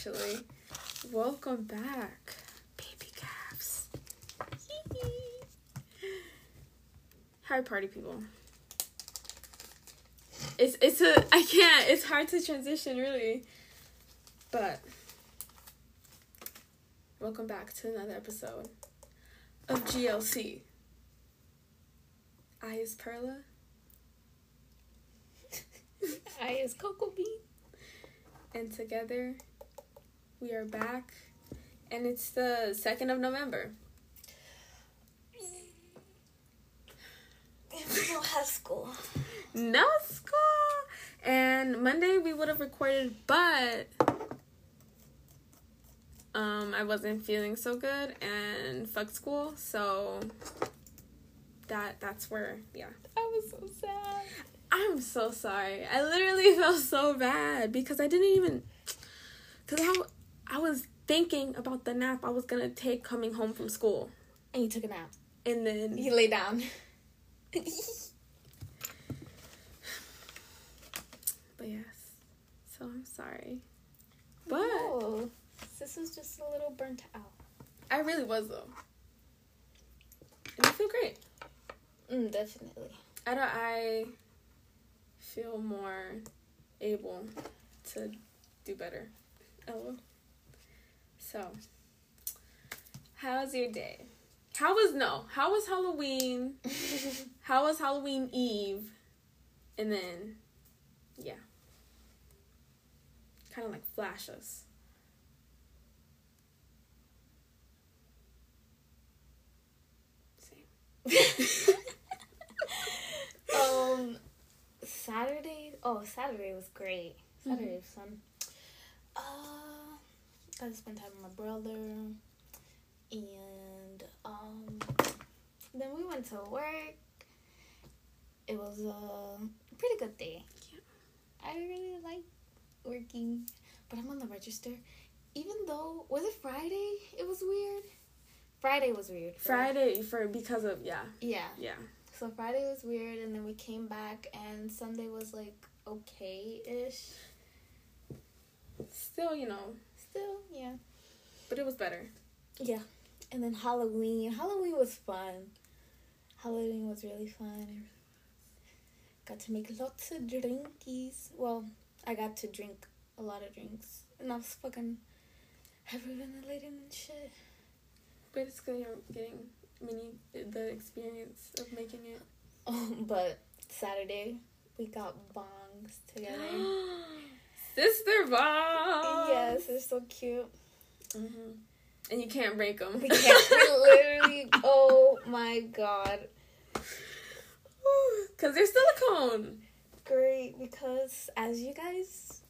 actually. Welcome back, baby calves. Hi, party people. It's it's a I can't. It's hard to transition really, but welcome back to another episode of GLC. I is Perla. I is Cocoa Bean. and together we are back and it's the 2nd of november We don't have school. no school and monday we would have recorded but um i wasn't feeling so good and fuck school so that that's where yeah I was so sad. i'm so sorry i literally felt so bad because i didn't even because I, I was thinking about the nap i was gonna take coming home from school And you took a nap. and then You lay down. But yes, so I'm sorry. But No, this was just a little burnt out. I really was though, and I feel great. Mm, definitely. I don't. I feel more able to do better. Oh. So, how's your day? How was no? How was Halloween? How was Halloween Eve? And then, yeah. Kind of like flashes. Same. um, Saturday. Oh, Saturday was great. Saturday was fun. Uh, got to spend time with my brother, and um, then we went to work. It was a pretty good day. Yeah. I really like working, but I'm on the register. Even though was it Friday? It was weird. Friday was weird. Friday for because of yeah Yeah. yeah So Friday was weird, and then we came back, and Sunday was like okay ish. still you know Still, yeah. but it was better. Yeah. And then Halloween. Halloween was fun. Halloween was really fun. Got to make lots of drinkies. Well, I got to drink a lot of drinks. And I was fucking hyperventilating and shit. But it's good you're getting mini the experience of making it. Oh, but Saturday, we got bongs together. Sister bomb. yes, they're so cute. hmm And you can't break them. We can't. we literally. Oh my god. Cause they're silicone. Great, because as you guys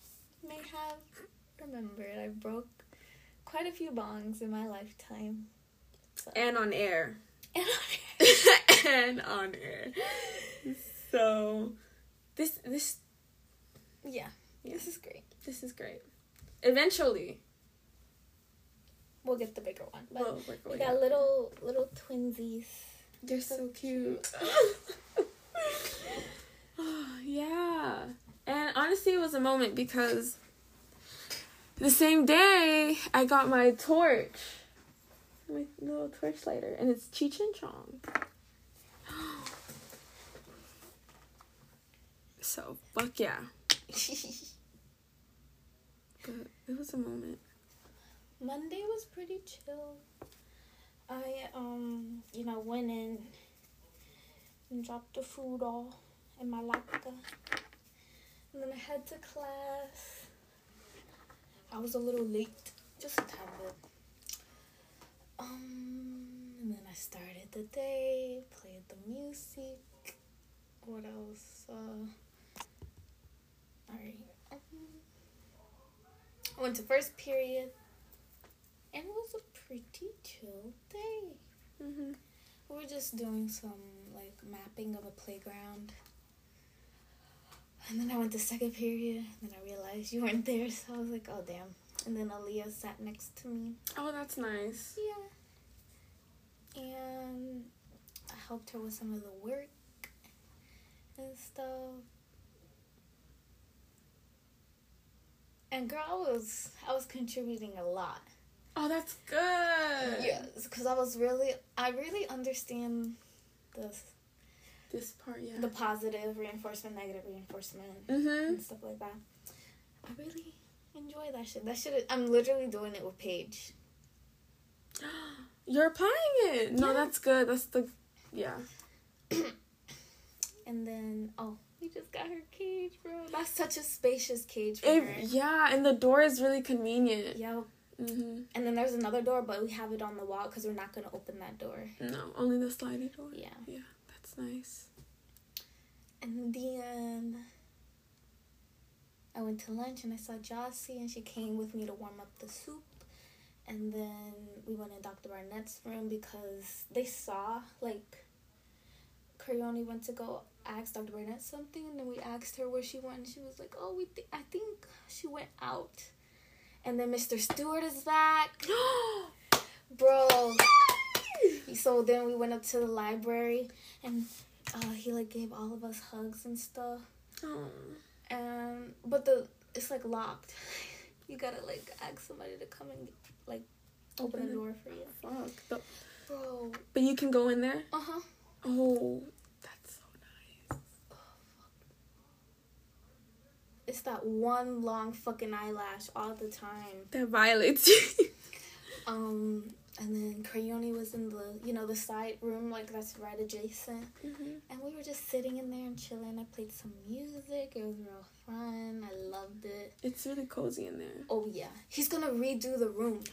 may have remembered, I broke quite a few bongs in my lifetime. So. And on air. and on air. So this this yeah, Yeah. this is great. this is great. Eventually We'll get the bigger one, but we'll work our we got little little twinsies. They're so cute. yeah. And honestly, it was a moment because the same day I got my torch, my little torch lighter, and it's Cheech and Chong. So, fuck yeah. But it was a moment. Monday was pretty chill. I um, you know, went in and dropped the food all in my locker. And then I head to class. I was a little late, just a tad bit. Um, and then I started the day, played the music. What else? Uh, alright. Um, I went to first period. And it was a pretty chill day. Mm-hmm. We were just doing some like mapping of a playground. And then I went to second period, and then I realized you weren't there, so I was like, oh damn. And then Aaliyah sat next to me. Oh, that's nice. Yeah. And I helped her with some of the work and stuff. And girl, I was I was contributing a lot. Oh, that's good. Yes, because I was really I really understand this This part, yeah. the positive reinforcement, negative reinforcement, mm-hmm. and stuff like that. I really enjoy that shit. That shit. I'm literally doing it with Paige. You're applying it. No, Yeah. that's good. That's the yeah. And then oh, we just got her cage, bro. That's such a spacious cage for It, her. yeah, and the door is really convenient. Yep. Mm-hmm. And then there's another door, but we have it on the wall because we're not gonna open that door. No, only the sliding door. Yeah. Yeah, that's nice. And then I went to lunch and I saw Jossie and she came with me to warm up the soup. And then we went in Dr. Barnett's room because they saw like Corione went to go ask Dr. Barnett something and then we asked her where she went and she was like, Oh we th- I think she went out. And then Mr. Stewart is back. Bro. So then we went up to the library and uh, he like gave all of us hugs and stuff. And but the it's like locked. You gotta like ask somebody to come and like open Open the door for you, Fuck. But, bro. but you can go in there? Uh huh. Oh, that's so nice. It's that one long fucking eyelash all the time. That violates you. Um, and then Crayoni was in the you know the side room like that's right adjacent, mm-hmm. and we were just sitting in there and chilling. I played some music. It was real fun. I loved it. It's really cozy in there. Oh yeah, he's gonna redo the room.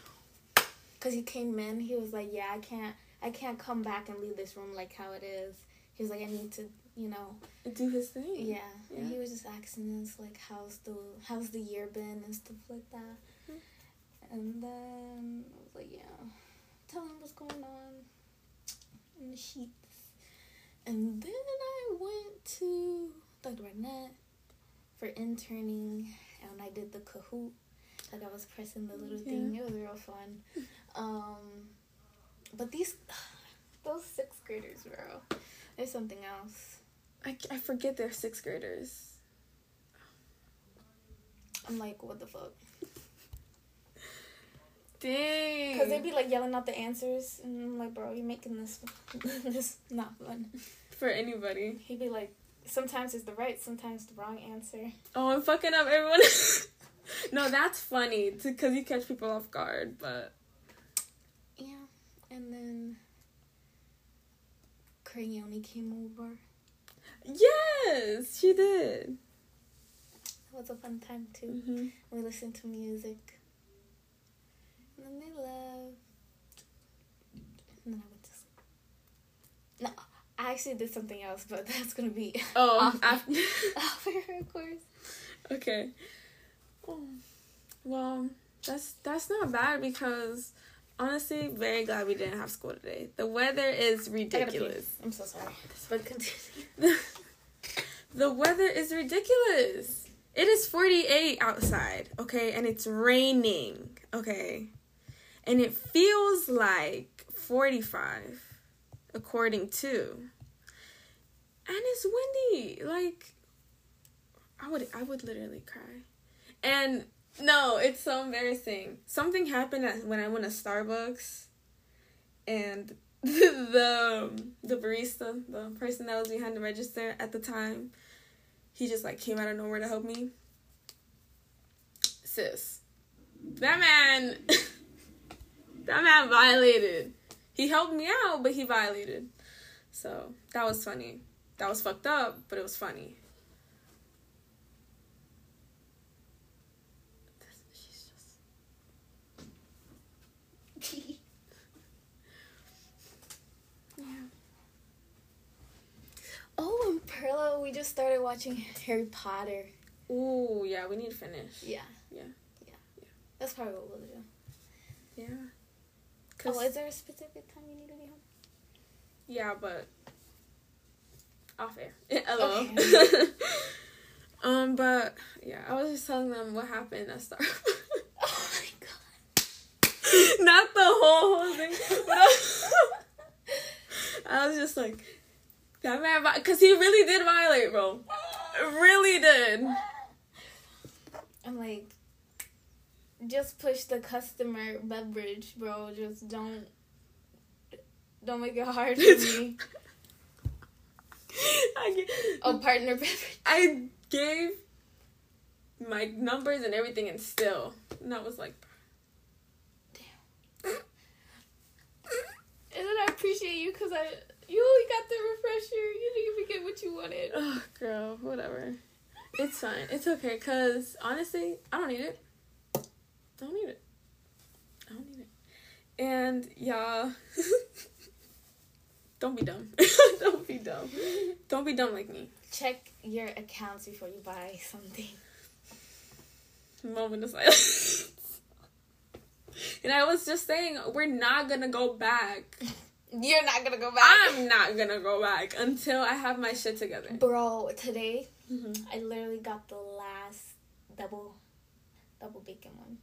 Cause he came in, he was like, "Yeah, I can't, I can't come back and leave this room like how it is." He was like, "I need to, you know, Do his thing. yeah." And he was just asking us like, "How's the, how's the year been and stuff like that." Mhm. And then I was like, "Yeah, tell him what's going on in the sheets." And then I went to Dr. Barnett for interning, and I did the Kahoot. Like I was pressing the little thing. It was real fun. Um, but these, those sixth graders, bro, there's something else. I, I forget they're sixth graders. I'm like, what the fuck? Dang. Because they'd be like yelling out the answers, and I'm like, bro, you're making this this not fun. For anybody. He'd be like, sometimes it's the right, sometimes the wrong answer. Oh, I'm fucking up everyone. no, that's funny because you catch people off guard, but Yeah, and then Crayoni came over. Yes, she did. It was a fun time too. hmm We listened to music. And then they left. And then I went to sleep. No, I actually did something else, but that's gonna be Oh, off, after. of course. okay. Oh, well, that's that's not bad because honestly, very glad we didn't have school today. The weather is I gotta pee. ridiculous. I'm so sorry. But continue. the weather is ridiculous. It is 48 outside, okay, and it's raining, okay. And it feels like 45 according to. And it's windy. Like I would I would literally cry. And no, it's so embarrassing. Something happened at, when I went to Starbucks and the the barista, the person that was behind the register at the time, he just like came out of nowhere to help me. Sis, that man, that man violated. He helped me out, but he violated. So that was funny. That was fucked up, but it was funny. She's just yeah. Oh, and Perla, we just started watching Harry Potter. Ooh, yeah, we need to finish. Yeah. Yeah. Yeah. yeah. That's probably what we'll do. Yeah. Oh, is there a specific time you need to be home? yeah, but off air. Hello. Okay. um, but yeah, I was just telling them what happened at Star. Oh my god. Not the whole whole thing. But I, I was just like, that man, because he really did violate, bro. Really did. I'm like, just push the customer beverage, bro. Just don't don't make it hard for me. I, get, Oh, partner beverage. I gave my numbers and everything, and still, and I was like, damn. And then I appreciate you because I you only got the refresher. You didn't even get what you wanted. oh, girl, whatever. It's fine. It's okay. Cause honestly, I don't need it. Don't need it. I don't need it. And y'all, don't be dumb. don't be dumb. Don't be dumb like me. Check your accounts before you buy something. Moment of silence. and I was just saying, we're not gonna go back. You're not gonna go back. I'm not gonna go back until I have my shit together. Bro, today hmm I literally got the last double double bacon one.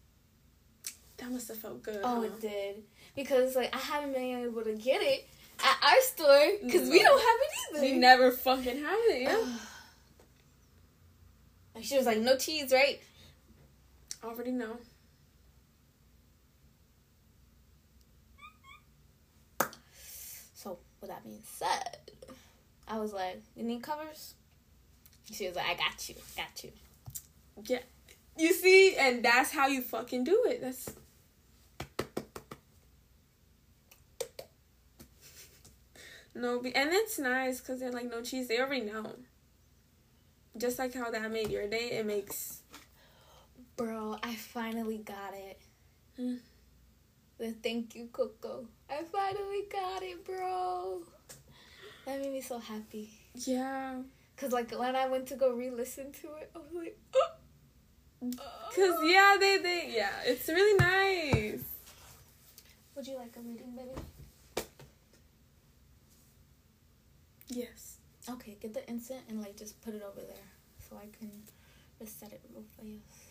That must have felt good. Oh, huh? it did. Because like I haven't been able to get it at our store because we don't have it either. We never fucking have it, yeah. And she was like, "No cheese, right?" I Already know. So with that being said, I was like, "You need covers?" She was like, "I got you, got you." Yeah. You see, and that's how you fucking do it. That's. No, be- and it's nice because they're like no cheese. They already know. Just like how that made your day, it makes. Bro, I finally got it. Mm. The thank you, Coco. I finally got it, bro. That made me so happy. Yeah. Cause like when I went to go re-listen to it, I was like, oh. Cause yeah, they they yeah, it's really nice. Would you like a reading, baby? Yes. Okay, get the instant and like just put it over there so I can reset it real fast.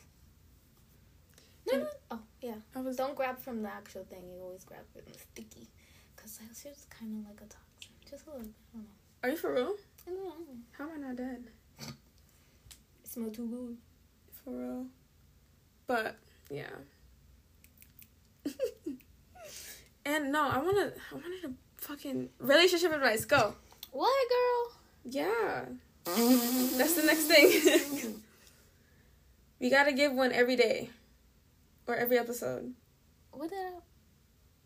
No, no. Oh yeah. I was Don't grab from the actual thing. You always grab from the sticky, cause that shit's kind of like a toxin. Just a little bit. I don't know. Are you for real? I don't know. How am I not dead? It smells too good. For real. But yeah. and no, I wanna I wanted to fucking relationship advice. Go. What, girl? Yeah. That's the next thing. we gotta give one every day. Or every episode. What did I?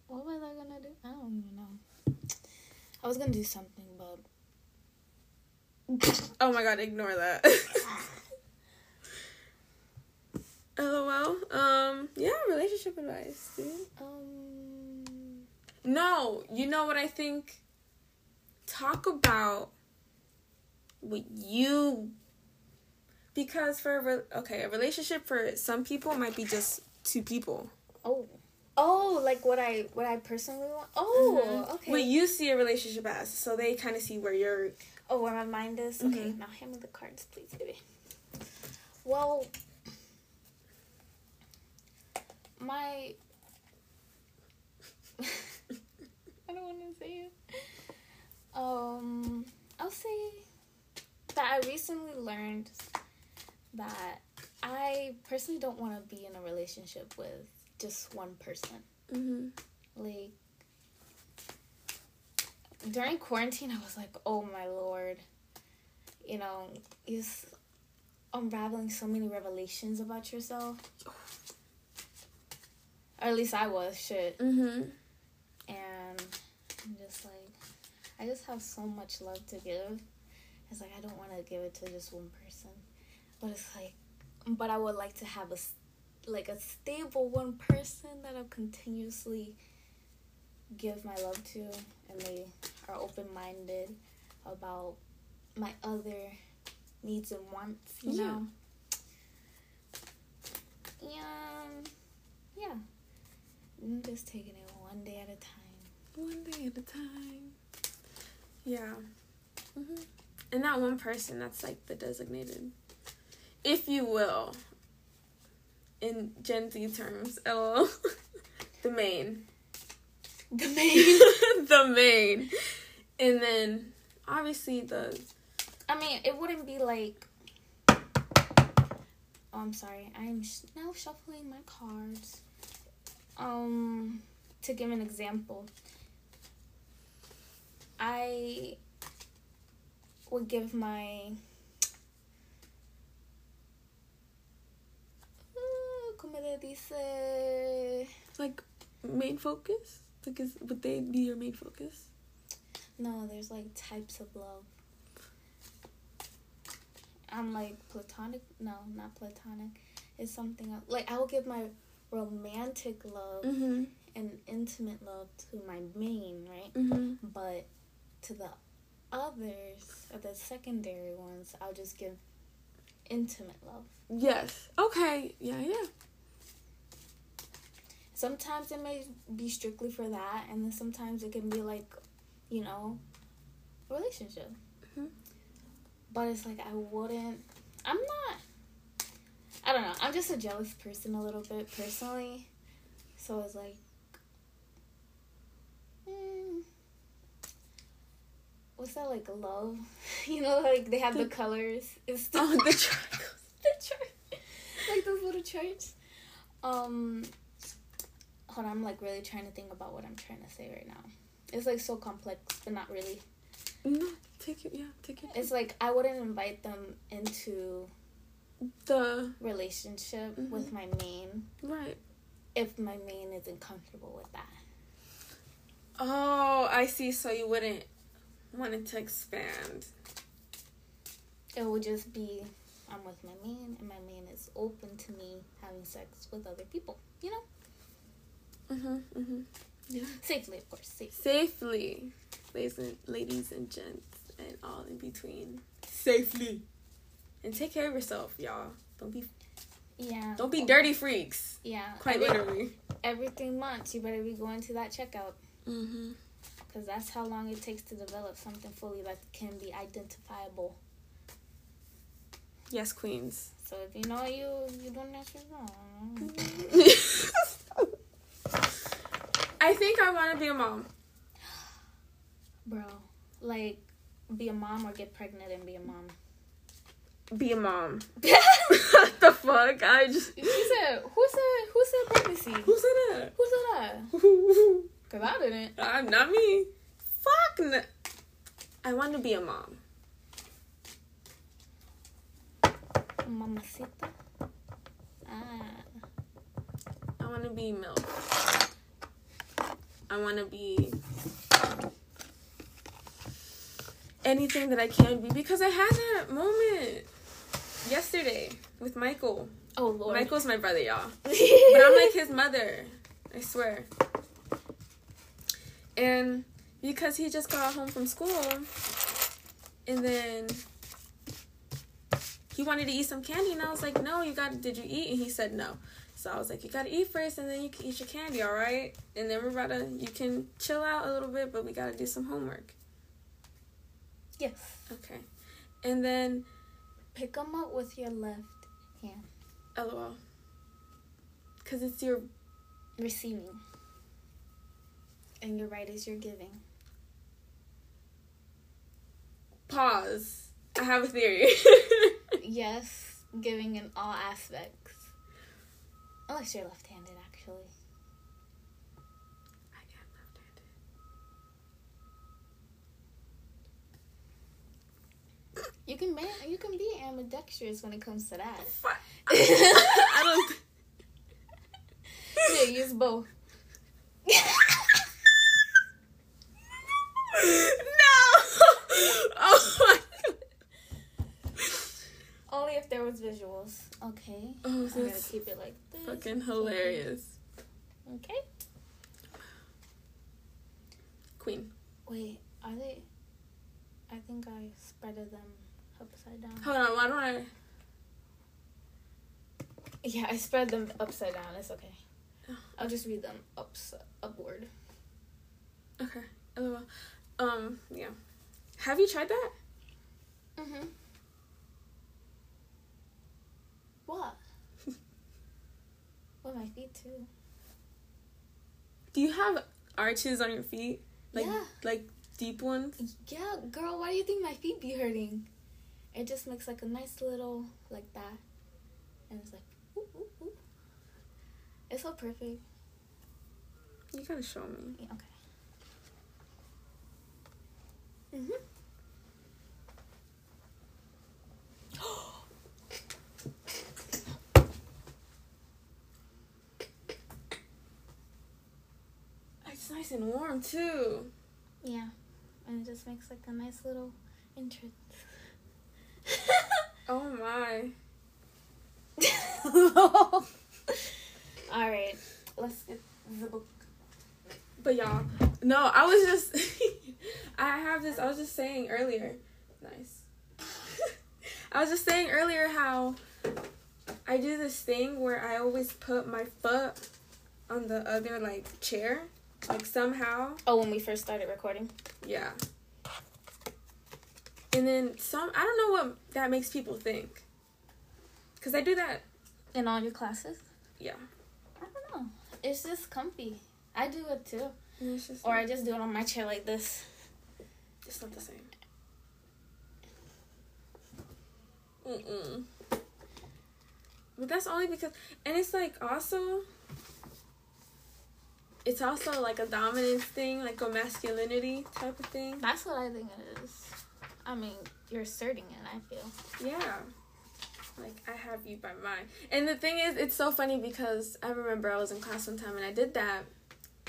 What was I gonna do? I don't even know. I was gonna do something, but Oh my god, ignore that. LOL. Um, yeah, relationship advice, dude. um, No, you know what I think? Talk about what you because for a re- okay, a relationship for some people might be just two people. oh, oh, like what I what I personally want. Oh, Mhm. okay. What you see a relationship as, so they kind of see where you're. Oh, where my mind is? Okay, Mhm. now hand me the cards, please, baby. Well, my. I don't want to say it. Um, I'll say that I recently learned that I personally don't want to be in a relationship with just one person. Mm-hmm. Like during quarantine, I was like, "Oh my lord," you know, is unraveling so many revelations about yourself. Or at least I was. Shit, Mm-hmm. and I'm just like, I just have so much love to give. It's like I don't want to give it to just one person, but it's like, but I would like to have a like a stable one person that I'll continuously give my love to, and they are open minded about my other needs and wants. You Yeah. know. Yeah. yeah, I'm just taking it one day at a time. One day at a time. Yeah. hmm And that one person that's like the designated, if you will, in Gen Z terms, lol, the main. The main. the main. And then obviously the I mean, it wouldn't be like. Oh, I'm sorry. I'm sh- now shuffling my cards. Um, to give an example, I would give my ¿Cómo le dice? Like main focus? Like is would they be your main focus? No, there's like types of love. I'm like platonic. No, not platonic. It's something else. Like I will give my romantic love Mm-hmm. and intimate love to my main, right? Mm-hmm. But to the others, or the secondary ones, I'll just give intimate love. Yes. Okay. Yeah, yeah. Sometimes it may be strictly for that, and then sometimes it can be like, you know, relationship. Mhm. But it's like I wouldn't. I'm not. I don't know. I'm just a jealous person a little bit personally, so it's like. What's that like love? You know, like they have the, The- colors. It's Oh, the triangles. the chart, like those little charts. Um, hold on, I'm like really trying to think about what I'm trying to say right now. It's like so complex, but not really. No, take it. Yeah, take it. It's like I wouldn't invite them into the relationship Mhm. with my main right. if my main isn't comfortable with that. Oh, I see. So you wouldn't want it to expand. It would just be I'm with my man, and my man is open to me having sex with other people. You know, Mm-hmm. Mm-hmm. Yeah. safely, of course, safe. Safely, ladies and ladies and gents, and all in between. Safely. And take care of yourself, y'all. Don't be Yeah. don't be dirty freaks. Yeah. Quite every, literally. every three months, you better be going to that checkout. Mm-hmm. Because that's how long it takes to develop something fully that can be identifiable. Yes, queens. So if you know you, you don't necessarily know. I think I want to be a mom. Bro, like, be a mom or get pregnant and be a mom. Be a mom. what the fuck? I just. Who said, who said, who said pregnancy? Who said that? Who said that? Because I didn't. I'm not me. Fuck. No. I want to be a mom. Mamacita. Ah. I want to be milk. I want to be anything that I can be because I had that moment yesterday with Michael. Oh, Lord. Michael's my brother, y'all. But I'm like his mother. I swear. And because he just got home from school, and then he wanted to eat some candy, and I was like, "No, you got. Did you eat?" And he said, "No." So I was like, "You gotta eat first, and then you can eat your candy, all right?" And then we're about to. You can chill out a little bit, but we gotta do some homework. yes. Okay. And then, Pick them up with your left hand. lol. Cause it's your Receiving. And your right is your giving. pause. I have a theory. Yes, giving in all aspects. Unless you're left handed, actually. I am left-handed. You can be, you can be ambidextrous when it comes to that. Fuck. I don't. Yeah, use both. no. Oh my god. Only if there was visuals. Okay. Oh, I'm gonna keep it like this. fucking hilarious. Okay. Queen. Wait, are they? I think I spreaded them upside down. Hold on. Why don't I? Yeah, I spread them upside down. It's okay. Oh. I'll just read them ups upward. Okay. LOL. Um. Yeah. Have you tried that? Mm-hmm. What? With my feet too. Do you have arches on your feet? Like Yeah. like deep ones? Yeah, girl, why do you think my feet be hurting? It just makes like a nice little like that. and it's like, ooh, ooh, ooh. It's so perfect. You gotta show me. Yeah, okay. Mhm. It's nice and warm too. Yeah, and it just makes like a nice little entrance. Oh my. All right, let's get the book. But y'all, no, I was just, I have this, I was just saying earlier, nice. I was just saying earlier how I do this thing where I always put my foot on the other, like, chair. Like, somehow. Oh, when we first started recording. Yeah. And then some, I don't know what that makes people think. Because I do that, In all your classes? yeah. I don't know. It's just comfy. I do it too. And it's just, Or I just do it on my chair like this. It's not the same. Mm-mm. But that's only because, and it's like also, it's also like a dominance thing, like a masculinity type of thing. That's what I think it is. I mean, you're asserting it, I feel. Yeah. Like, I have you by mine. And the thing is, it's so funny because I remember I was in class one time and I did that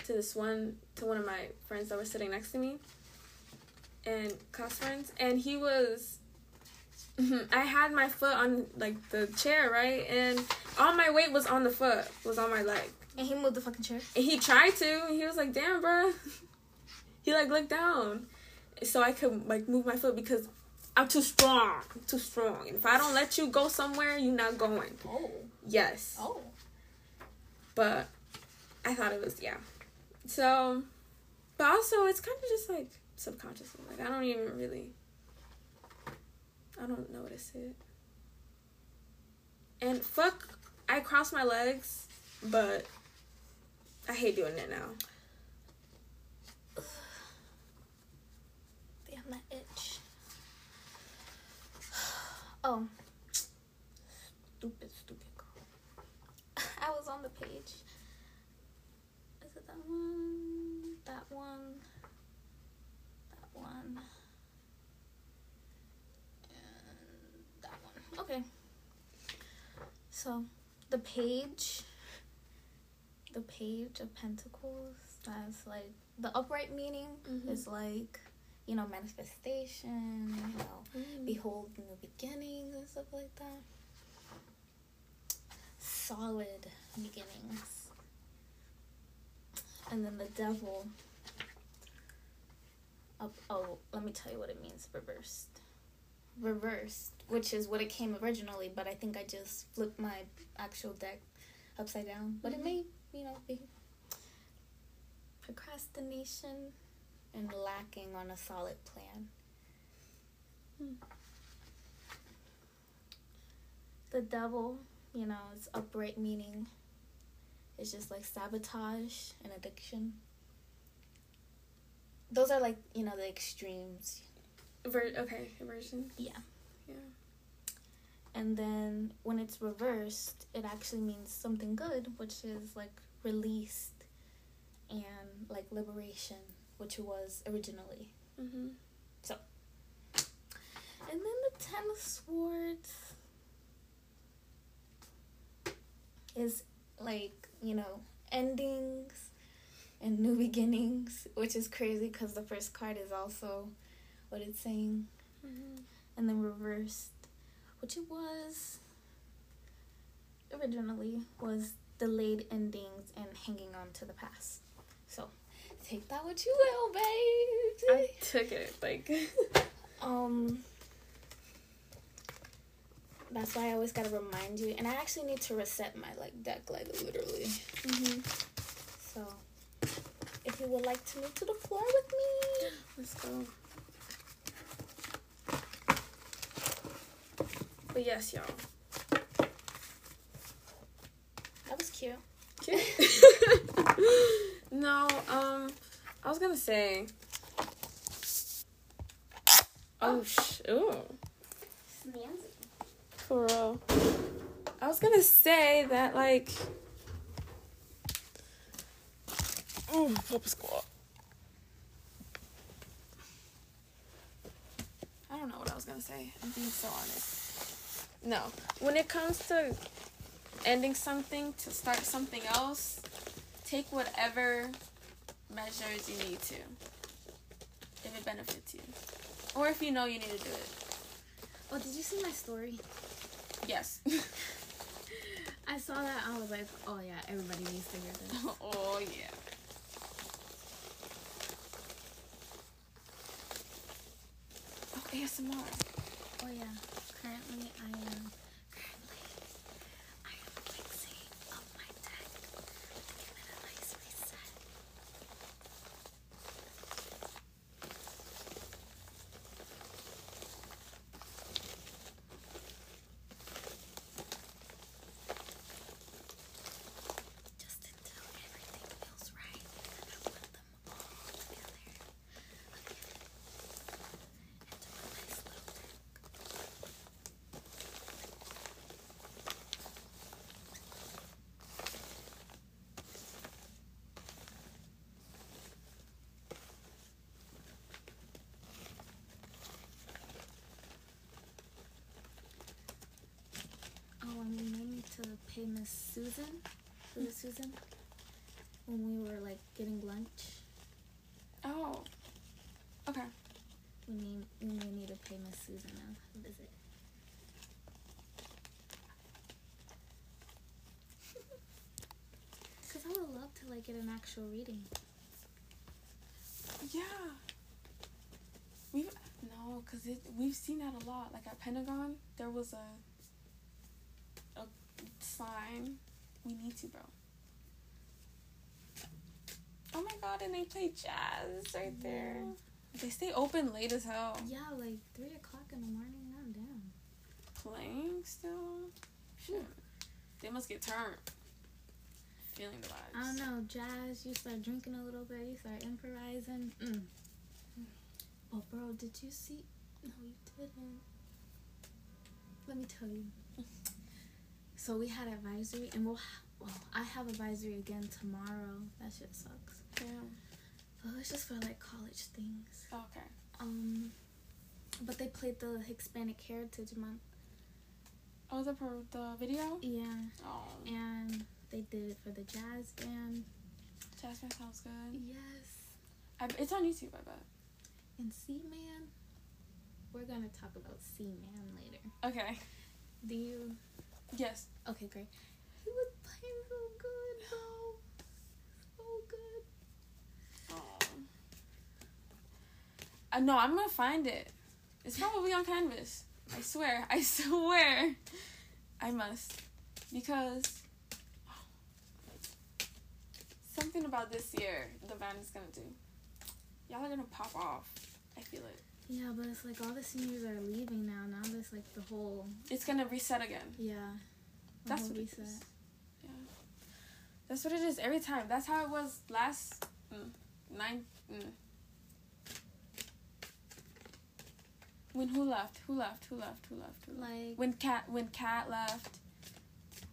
to this one, to one of my friends that was sitting next to me. And class friends. And he was, I had my foot on, like, the chair, right? And all my weight was on the foot, was on my leg. And he moved the fucking chair. And he tried to, and he was like, damn, bruh. he, like, looked down. So I could, like, move my foot because I'm too strong. I'm too strong. And if I don't let you go somewhere, you're not going. Oh. Yes. Oh. But I thought it was, yeah. So, but also, it's kind of just, like, subconsciously. Like, I don't even really, I don't know what to say. And fuck, I cross my legs, but I hate doing it now. Damn that itch. Oh. Stupid, stupid girl. I was on the page. Is it that one? That one? One? And that one. Okay. So, the page. The page of pentacles. That's like the upright meaning Mhm. is like, you know, manifestation, you know, behold new beginnings and stuff like that. Solid beginnings. And then the devil. Up, oh, let me tell you what it means reversed. Reversed, which is what it came originally, but I think I just flipped my actual deck upside down. But it Mhm. may, you know, be procrastination and lacking on a solid plan. Hmm. The devil, you know, it's upright meaning. It's just like sabotage and addiction. Those are like, you know, the extremes. Ver- okay, aversion. Yeah. Yeah. And then when it's reversed, it actually means something good, which is like released and like liberation, which it was originally. Mm-hmm. So. And then the Ten of Swords is like, you know, endings and new beginnings, which is crazy because the first card is also what it's saying. Mm-hmm. And then reversed, which it was originally, was delayed endings and hanging on to the past. So take that what you will, babe. I took it like. Um, that's why I always gotta remind you, and I actually need to reset my like deck, like literally. mm-hmm. You would like to move to the floor with me, Let's go. But yes, y'all. that was cute. Cute. no, um, I was gonna say. Oh, sh- ooh, for real. I was gonna say that like. Ooh, a squat. I don't know what I was gonna say. I'm being so honest. No, when it comes to ending something to start something else, take whatever measures you need to. If it benefits you, or if you know you need to do it. Oh, did you see my story? Yes. I saw that. I was like, oh yeah, everybody needs to hear this. oh yeah. Oh, ASMR. Oh yeah. Currently, I am. Currently, I am fixing up my deck to give it a nice reset. Just until everything feels right, I put them all together again into a nice little deck. Um, may need to pay Miss Susan. Was it Susan? When we were like getting lunch, Oh. Okay. we need we may need to pay Miss Susan a visit. Cause I would love to like get an actual reading. Yeah. We've no, cause it we've seen that a lot. Like at Pentagon, there was a sign. We need to, bro. Oh my god! And they play jazz right there. They stay open late as hell. Yeah, like three o'clock in the morning. I'm down. Playing still. Shit. They must get turned. Feeling the vibes. I don't know, jazz. You start drinking a little bit. You start improvising. Mm. Oh, bro, did you see? No, you didn't. Let me tell you. So we had advisory, and we'll. Ha- well, I have advisory again tomorrow. That shit sucks. Damn. But it's just for like college things. Okay. Um, but they played the Hispanic Heritage Month. Oh, the pro- the video. Yeah, Oh, and they did it for the jazz band. Jasmine sounds good. Yes. I, it's on YouTube. I bet. And C Man. We're gonna talk about C Man later. Okay. Do you? Yes. Okay, great. He was playing so good, bro. So good. Oh. Uh, no, I'm gonna find it. It's probably on Canvas. I swear. I swear. I must. Because something about this year the band is gonna do. Y'all are gonna pop off. I feel it. Yeah, but it's like all the seniors are leaving now. Now there's like the whole It's gonna reset again. yeah. That's what it is. Yeah. That's what it is every time. That's how it was last mm, nine. Mm. When who left? Who left? Who left? Who left? Who left? Like When Cat when Cat left.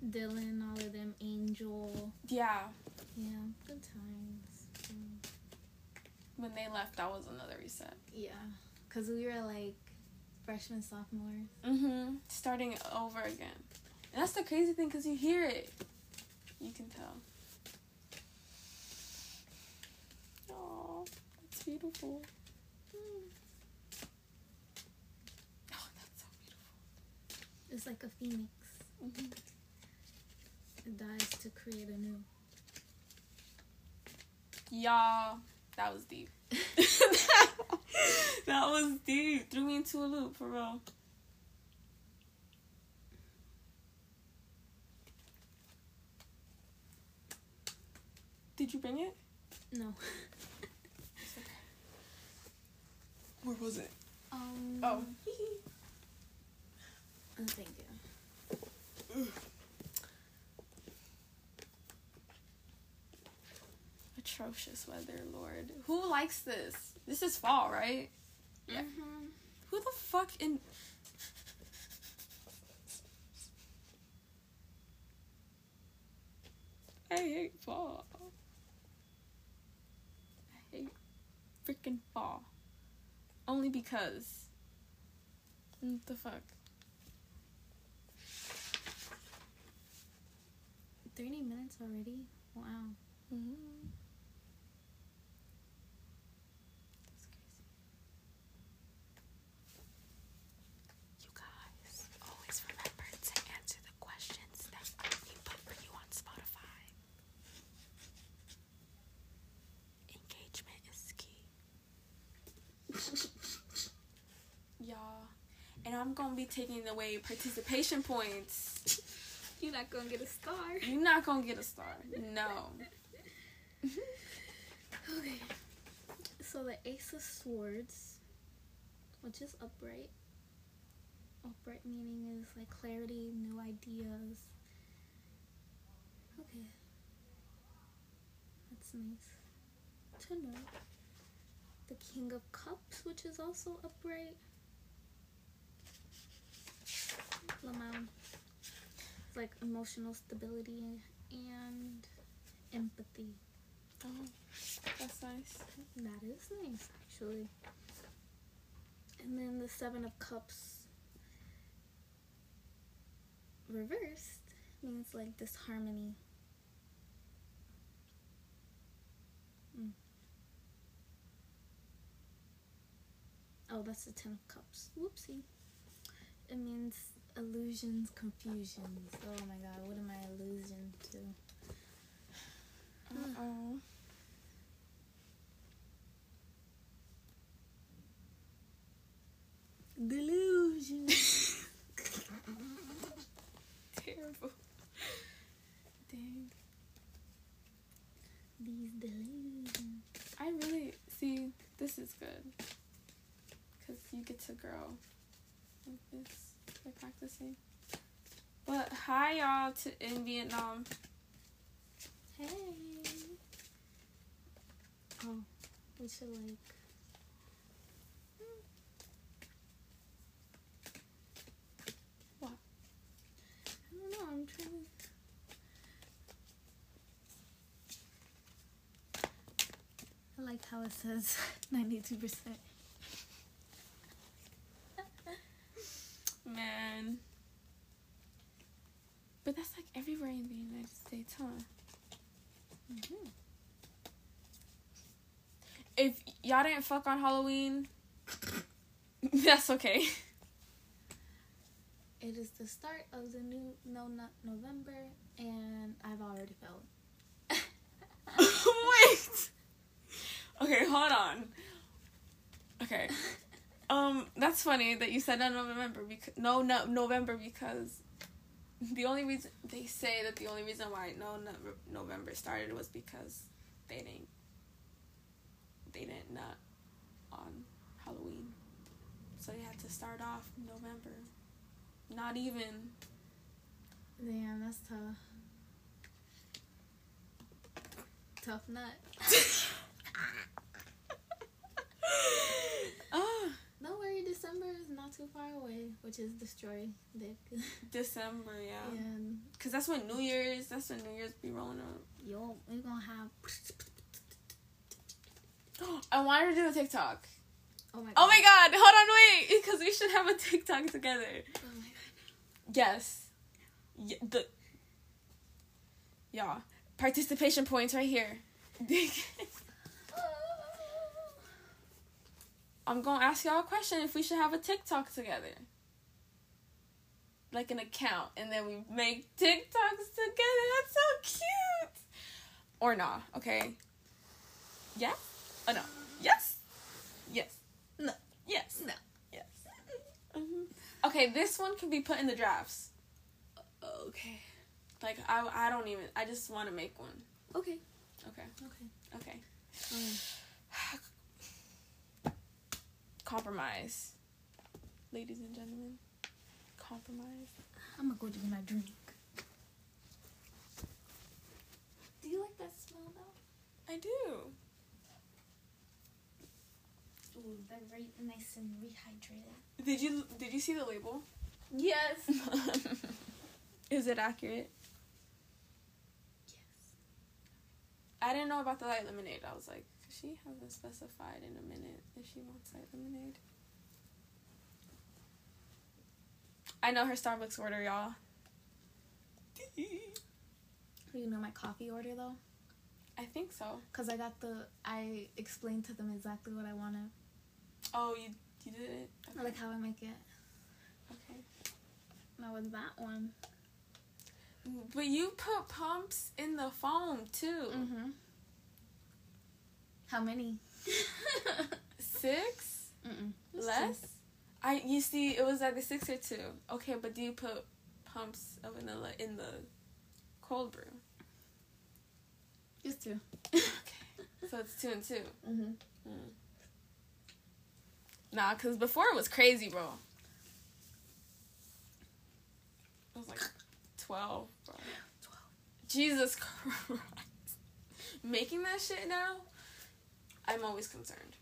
Dylan, all of them, Angel. Yeah. Yeah, good times. Mm. When they left, that was another reset. Yeah, cause we were like freshmen, sophomores. Mm-hmm. Starting over again. And that's the crazy thing because you hear it. You can tell. Oh, that's beautiful. Mm. Oh, that's so beautiful. It's like a phoenix. hmm It dies to create a new. Y'all, that was deep. that was deep. Threw me into a loop for real. Did you bring it? No. Where was it? Um. Oh. oh, thank you. Atrocious weather, Lord. Who likes this? This is fall, right? Yeah. Mhm. Who the fuck in I hate fall. I hate freaking fall. Only because. What the fuck? 30 minutes already? Wow. Mm-hmm. That's crazy. You guys always remember to answer the questions that we put for you on Spotify. Engagement is key. Y'all. And I'm gonna be taking away participation points. You're not gonna get a star. You're not gonna get a star. No. Okay. So the Ace of Swords, which is upright. Upright meaning is like clarity, new ideas. Okay. That's nice to know. The King of Cups, which is also upright. Lamau. It's like emotional stability and empathy. Oh, that's nice. That is nice, actually. And then the Seven of Cups reversed means like disharmony. Mm. Oh, that's the Ten of Cups. Whoopsie. It means illusions, confusions. Oh my god, what am I illusion to? Uh-oh. Delusion. Terrible. Dang. These delusions. I really see this is good. Cause you get to grow like this by practicing. But hi y'all to in Vietnam. Hey. Oh, we should like. What? I don't know. I'm trying to. I like how it says ninety-two percent. Man. But that's like everywhere in the United States, huh? Mm-hmm. If y'all didn't fuck on Halloween, that's okay. It is the start of the new no not November, and I've already felt. Wait. Okay, hold on. Okay. Um, that's funny that you said no November because no, no November because the only reason they say that the only reason why no, no November started was because they didn't they didn't nut on Halloween, so they had to start off November. Not even. Damn, that's tough. Tough nut. Ah, Don't worry, December is not too far away, which is destroy dick. December, yeah. and Cause that's when New Year's. That's when New Year's be rolling up. yo, we're gonna have. I wanted to do a TikTok. Oh my god. Oh my god, hold on, wait, because we should have a TikTok together. Oh my god. Yes. Y- the yeah, participation points right here. I'm gonna ask y'all a question if we should have a TikTok together. Like an account, and then we make TikToks together. That's so cute. Or not, okay? Yes? Oh no. Yes? Yes. No. Yes. No. Yes. Mhm. Okay, this one can be put in the drafts. Okay. Like I, I don't even. I just want to make one. Okay. Okay. Okay. Okay. Um, Compromise, ladies and gentlemen. Compromise. I'm gonna go do my drink. Do you like that smell though? I do. Ooh, they're very nice and rehydrated. Did you Did you see the label? Yes. Is it accurate? yes. I didn't know about the light lemonade. I was like, she hasn't specified in a minute if she wants light lemonade. I know her Starbucks order, y'all. Do you know my coffee order though, I think so. cause I got the. I explained to them exactly what I wanted, Oh, you you did it. Okay. like how I make it. okay. That was that one. But you put pumps in the foam too. Mm Mhm. How many? Six Mm-mm. Less. I you see it was either six or two. Okay, but do you put pumps of vanilla in the cold brew? Just two. Okay, so it's two and two. Mm-hmm. Nah, cause before it was crazy, bro. It was like twelve, bro. Jesus Christ. Making that shit now, I'm always concerned.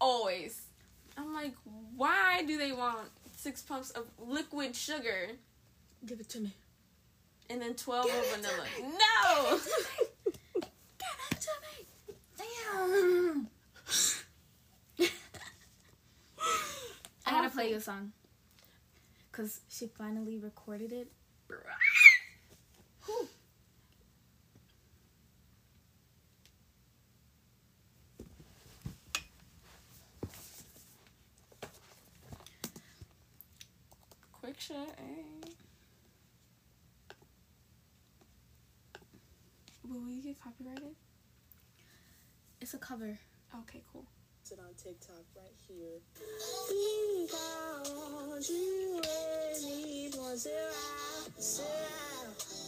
Always. I'm like, why do they want six pumps of liquid sugar Give it to me. and then twelve Give of it to vanilla? me. No. Give it to me. Damn. I gotta play you a song. Cause she finally recorded it. Whew. Quick shit, eh? Will we get copyrighted? It's a cover. Okay, cool. it on TikTok right here. Think I want you any more, Sarah, Sarah,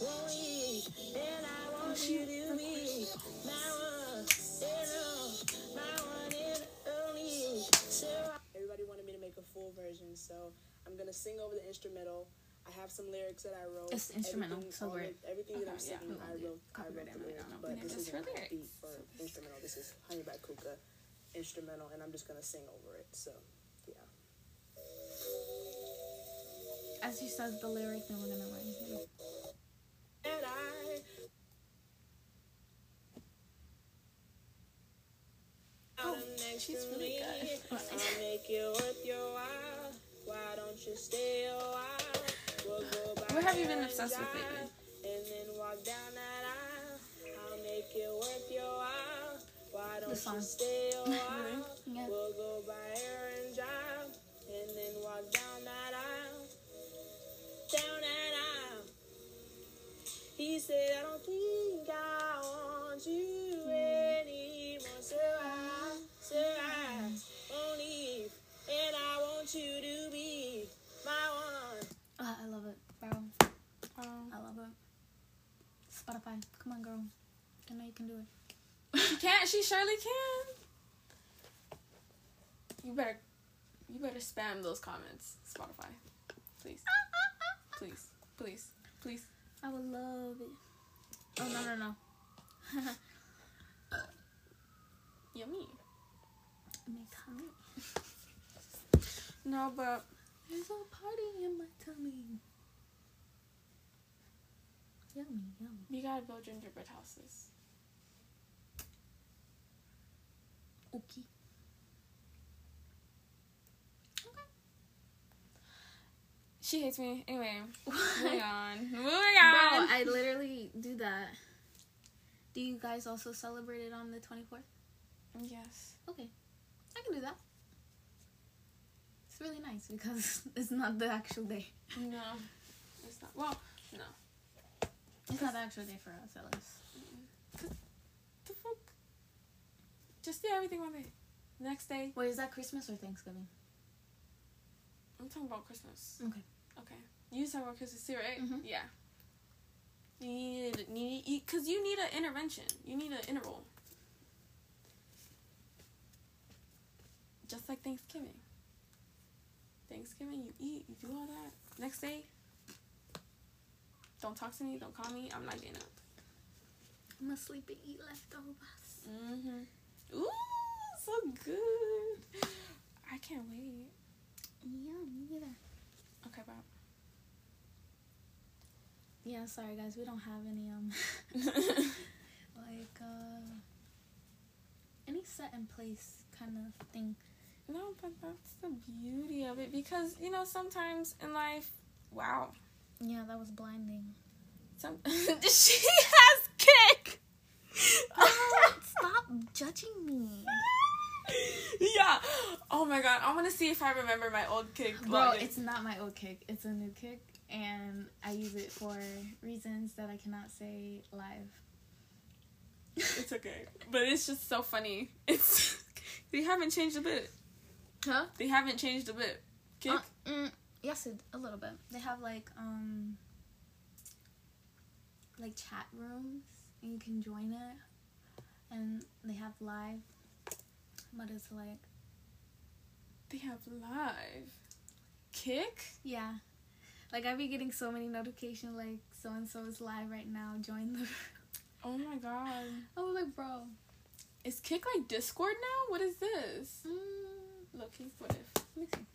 won't you? And I want you to be my one, and oh, my one and only, Sarah. Everybody wanted me to make a full version, so I'm gonna sing over the instrumental. I have some lyrics that I wrote. It's instrumental, Everything- so the- Everything that I'm Okay, yeah. singing, I wrote. I wrote the lyrics, but this is for lyrics. beat for So instrumental. This is Honey by Kuka instrumental, and I'm just gonna sing over it. So, yeah. As she says the lyric, then we're gonna learn. And I. Oh, she's really good. I'll make it worth your while. Why don't you stay a while? We'll go by What have you been obsessed with lately? And then walk down that aisle. I'll make it worth your while. Why don't song. you stay a while? Yeah. We'll go by air and drive. And then walk down that aisle. Down that aisle. He said, I don't think she surely can. You better, you better spam those comments, Spotify, please, please, please, please. I would love it. Oh no no no. Yummy. My tummy. No, but There's a party in my tummy. Yummy, yummy. we gotta build gingerbread houses. Okay. Hates me. Anyway, moving on. Moving on. Bro, I literally do that. Do you guys also celebrate it on the 24th? yes. Okay. I can do that. It's really nice because it's not the actual day. No, it's not. Well, no. It's not the actual day for us, at least. The fuck. Just do everything one day. Next day, Wait, is that Christmas or Thanksgiving? I'm talking about Christmas. Okay. Okay. You talking about Christmas too, right? Mhm. Yeah. You need, you need, because you need an intervention. You need an interval. Just like Thanksgiving. Thanksgiving, you eat, you do all that. Next day, don't talk to me, don't call me. I'm not getting up. I'm gonna sleep and eat leftovers. Mm-hmm. Ooh, so good. I can't wait. Yeah, me either. Bob. Yeah, sorry guys, we don't have any um like uh any set in place kind of thing. No, but that's the beauty of it because you know sometimes in life, wow, Yeah, that was blinding. some she has Kik. Oh, stop judging me. Yeah. Oh my god, I want to see if I remember my old Kik. Bro, login. it's not my old Kik. It's a new Kik, and I use it for reasons that I cannot say live. it's okay, but it's just so funny. It's they haven't changed a bit. Huh? They haven't changed a bit. Kik. Uh, mm, yes, a little bit. They have like um like chat rooms, and you can join it, and they have live. It's like they have live. Kik. yeah, like I be getting so many notifications like so and so is live right now. Join the. Oh my god. I was like, bro. Is Kik like Discord now? What is this? Mm, Look, what if? let me see.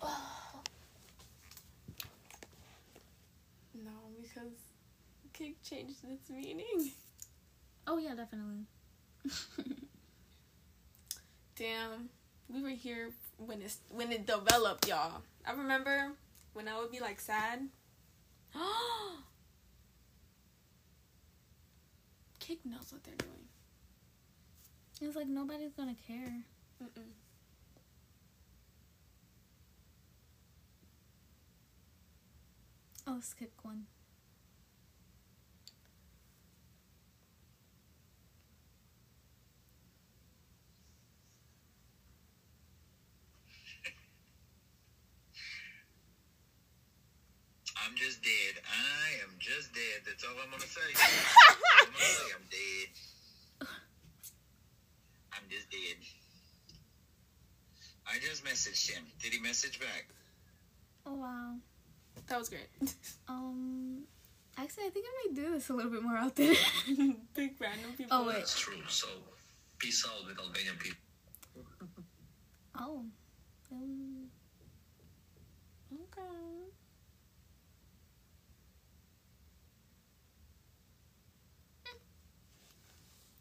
Oh. No, because Kik changed its meaning. Oh yeah, definitely. Damn, we were here when it's when it developed, y'all. I remember when I would be like sad. Kik knows what they're doing. it's like nobody's gonna care. Mm-mm. Oh, skip one. I'm just dead. I am just dead. That's all I'm gonna say. I'm gonna say I'm dead. I'm just dead. I just messaged him. Did he message back? Oh wow. That was great. Um, actually, I think I might do this a little bit more often. Big random people. Oh, wait. That's true. So, peace out with Albanian people. oh. Um, Okay.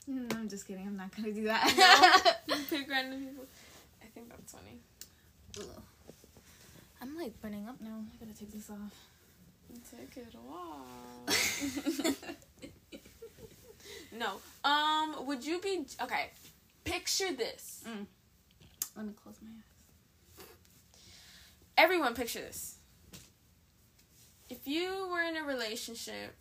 No, I'm just kidding. I'm not gonna do that. Big random people. I think that's funny. Ugh. I'm like burning up now. I gotta take this off. Take it off. no. Um. Would you be okay? Picture this. Let me close my eyes. Everyone, picture this. If you were in a relationship.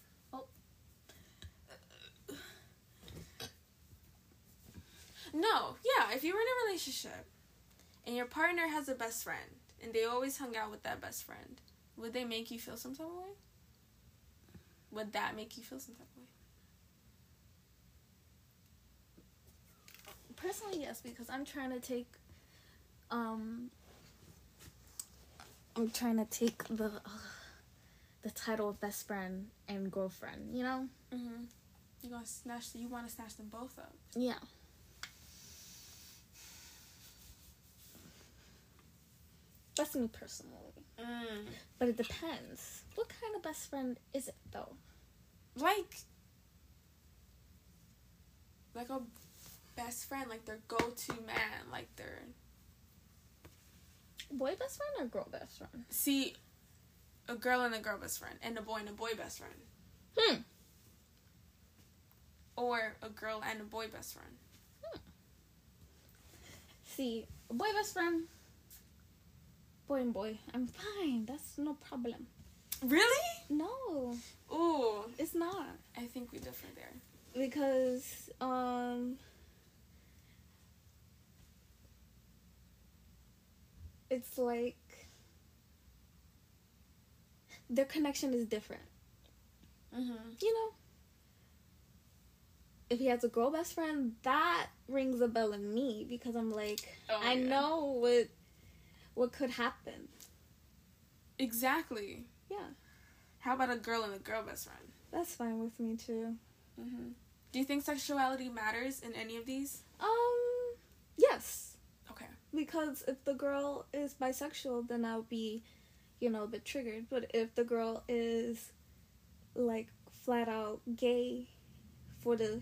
No, yeah. If you were in a relationship, and your partner has a best friend, and they always hung out with that best friend, would they make you feel some type of way? Would that make you feel some type of way? Personally, yes, because I'm trying to take, um, I'm trying to take the, uh, the title of best friend and girlfriend. You know? Mm-hmm. You gonna snatch? You want to snatch them both up? Yeah. That's me personally. Mm. But it depends. What kind of best friend is it though? Like, like a best friend, like their go-to man, like their Boy best friend or girl best friend? see, a girl and a girl best friend, and a boy and a boy best friend, Hmm. or a girl and a boy best friend. See, a boy best friend. Boy and boy, I'm fine. That's no problem. Really? No, Ooh, it's not I think we differ there. because um. It's like their connection is different. Mm-hmm. you know, if he has a girl best friend, that rings a bell in me because I'm like, Oh, I yeah. know what what could happen. Exactly. Yeah, How about a girl and a girl best friend? that's fine with me too. Mm-hmm. Do you think sexuality matters in any of these? Um, yes, Okay. because if the girl is bisexual, then I'll be, you know, a bit triggered. But if the girl is like flat out gay for the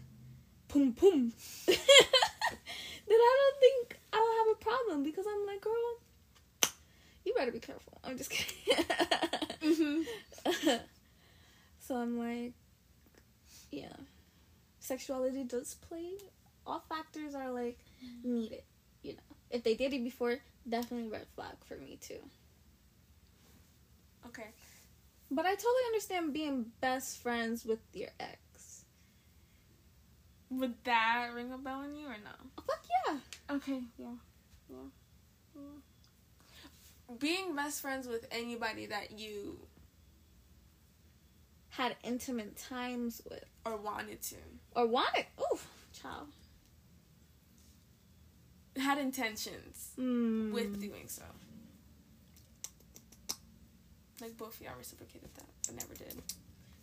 pum pum, then I don't think I'll have a problem because I'm like, girl, you better be careful. I'm just kidding. Mm-hmm. so I'm like, yeah, sexuality does play. All factors are like needed. You know, if they did it before, definitely red flag for me too. Okay. But I totally understand being best friends with your ex. Would that ring a bell in you or no? Oh, fuck yeah. Okay, yeah. Yeah. yeah. Being best friends with anybody that you Had intimate times with or wanted to, or wanted. Ooh, child. had intentions Mm. with doing so. Like both of y'all reciprocated that, but never did.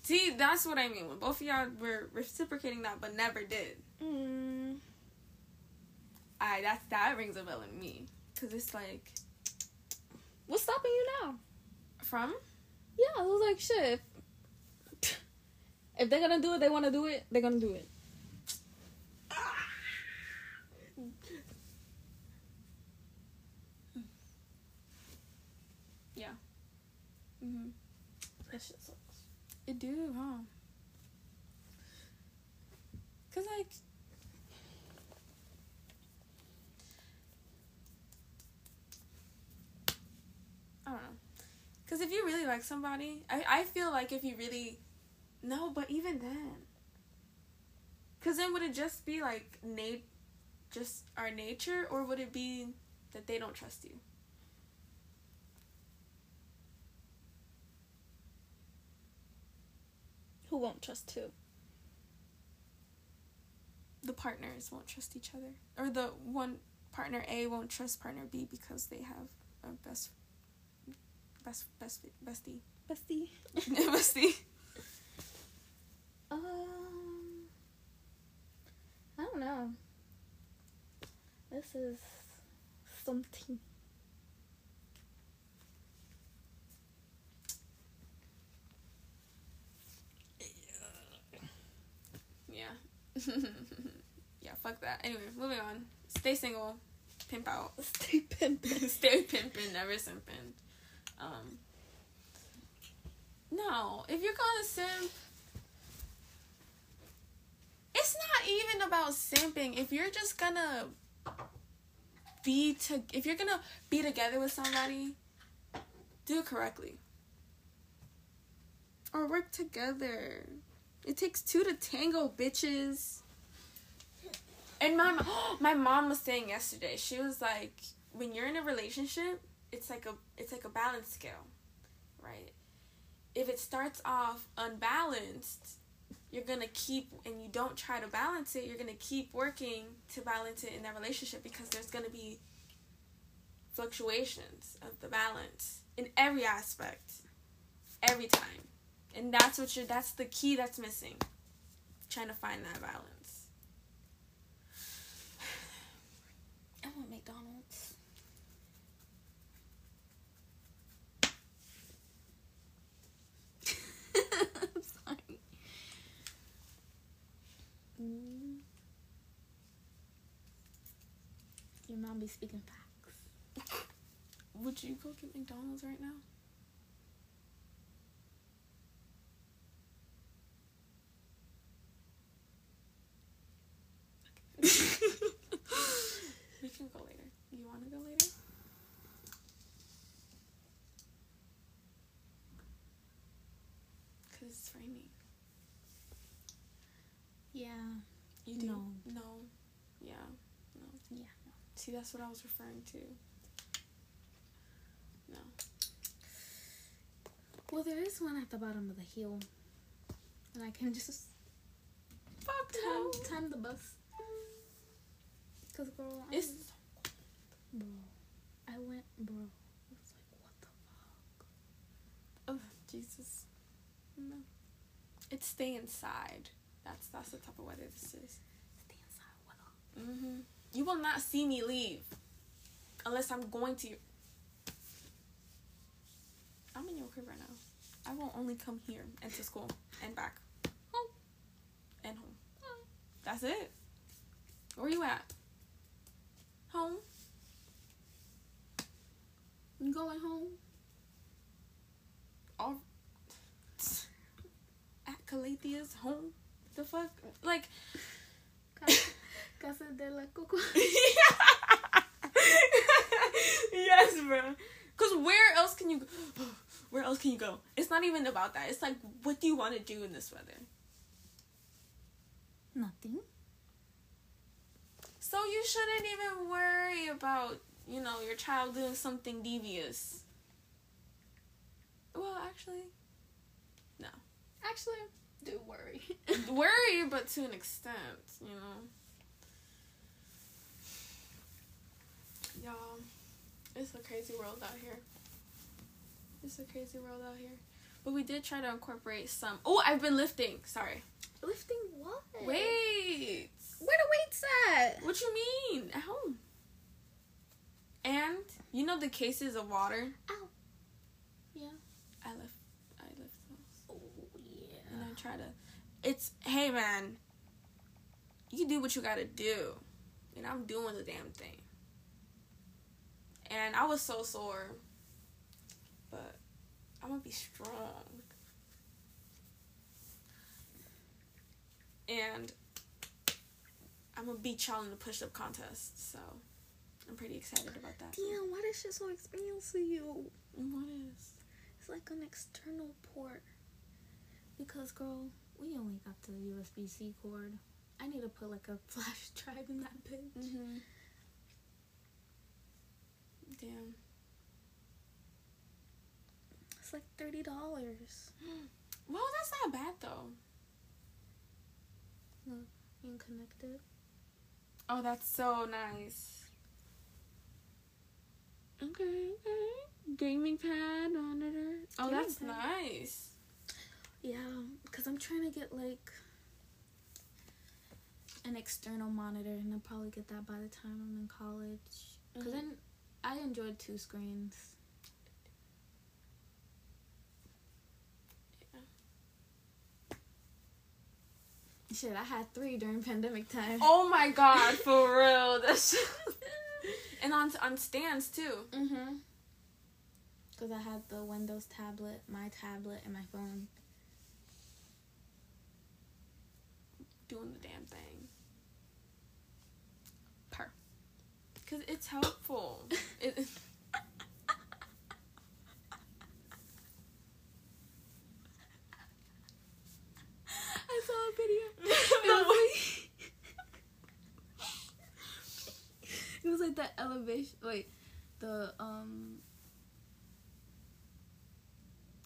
See, that's what I mean. When both of y'all were reciprocating that, but never did. Mm. I that that rings a bell in me, cause it's like What's stopping you now? from Yeah, I was like, shit. If, if they're gonna do it, they want to do it. They're gonna do it. Yeah. Mm-hmm. That shit sucks. it do, huh? Cause like I don't know. Cause if you really like somebody, I I feel like if you really no, but even then. Cause then would it just be like nat just our nature or would it be that they don't trust you? Who won't trust who? the partners won't trust each other or the one partner A won't trust partner B because they have a best best best bestie Bestie. bestie Um, I don't know. This is something. yeah yeah fuck that anyway moving on stay single pimp out Stay pimping. stay pimping never simping um no if you're gonna simp it's not even about simping. If you're just gonna be to if you're gonna be together with somebody do it correctly. Or work together. It takes two to tango bitches. And my my mom was saying yesterday she was like when you're in a relationship it's like a it's like a balance scale right? If it starts off unbalanced you're gonna keep and you don't try to balance it you're gonna keep working to balance it in that relationship because there's gonna be fluctuations of the balance in every aspect every time. And that's what you're that's the key that's missing trying to find that balance. I want McDonald's. I'm sorry. Mm. Your mom be speaking facts. would you go get mcdonald's right now? We can go later. You want to go later? Because it's raining Yeah. you do No. no yeah no Yeah. see that's what i was referring to no Well, there is one at the bottom of the hill, and I can just fuck time no time the bus. Cause girl, I, it's bro, I went, bro. I was like, what the fuck? Oh, Jesus. No. It's stay inside. That's that's the type of weather this is. Stay inside. Mm-hmm. You will not see me leave unless I'm going to. I'm in your crib right now. I will only come here and to school and back. Home. And home. That's it. Where you at? Home. I'm going home? All at Calathia's home. The fuck? Like Casa de la Coco. yes, bro. Cause where else can you? go? Where else can you go? It's not even about that. It's like, what do you want to do in this weather? Nothing. So you shouldn't even worry about, you know, your child doing something devious. Well, actually, no. Actually, do worry. worry, but to an extent, you know. Y'all, it's a crazy world out here. It's a crazy world out here. But we did try to incorporate some. Oh, I've been lifting. Sorry. Lifting what? Wait. Where the weights at? What you mean? At home. And you know the cases of water. Ow. Yeah. I lift. I lift those, Oh and yeah. I try to. It's hey man. You do what you gotta do, and I'm doing the damn thing. And I was so sore, but I'm gonna be strong. And I'm gonna beat y'all in the push-up contest, so I'm pretty excited about that. Damn, why this shit so expensive? You? What is? It's like an external port. Because girl, we only got the USB C cord. I need to put like a flash drive in that bitch. Mm-hmm. Damn. It's like thirty dollars. Well, that's not bad though. You can connect it. Oh, that's so nice. Okay, okay. Gaming pad, monitor. Oh, Gaming that's pad. nice. Yeah, because I'm trying to get like an external monitor, and I'll probably get that by the time I'm in college. Because Mhm. then I enjoyed two screens. Shit, I had three during pandemic time. Oh my god, for real. That's and on on stands too. Mm-hmm. Because I had the Windows tablet, my tablet, and my phone. Doing the damn thing. Per. Cause it's helpful. it, I saw a video. No. It was like the elevation. Wait, the um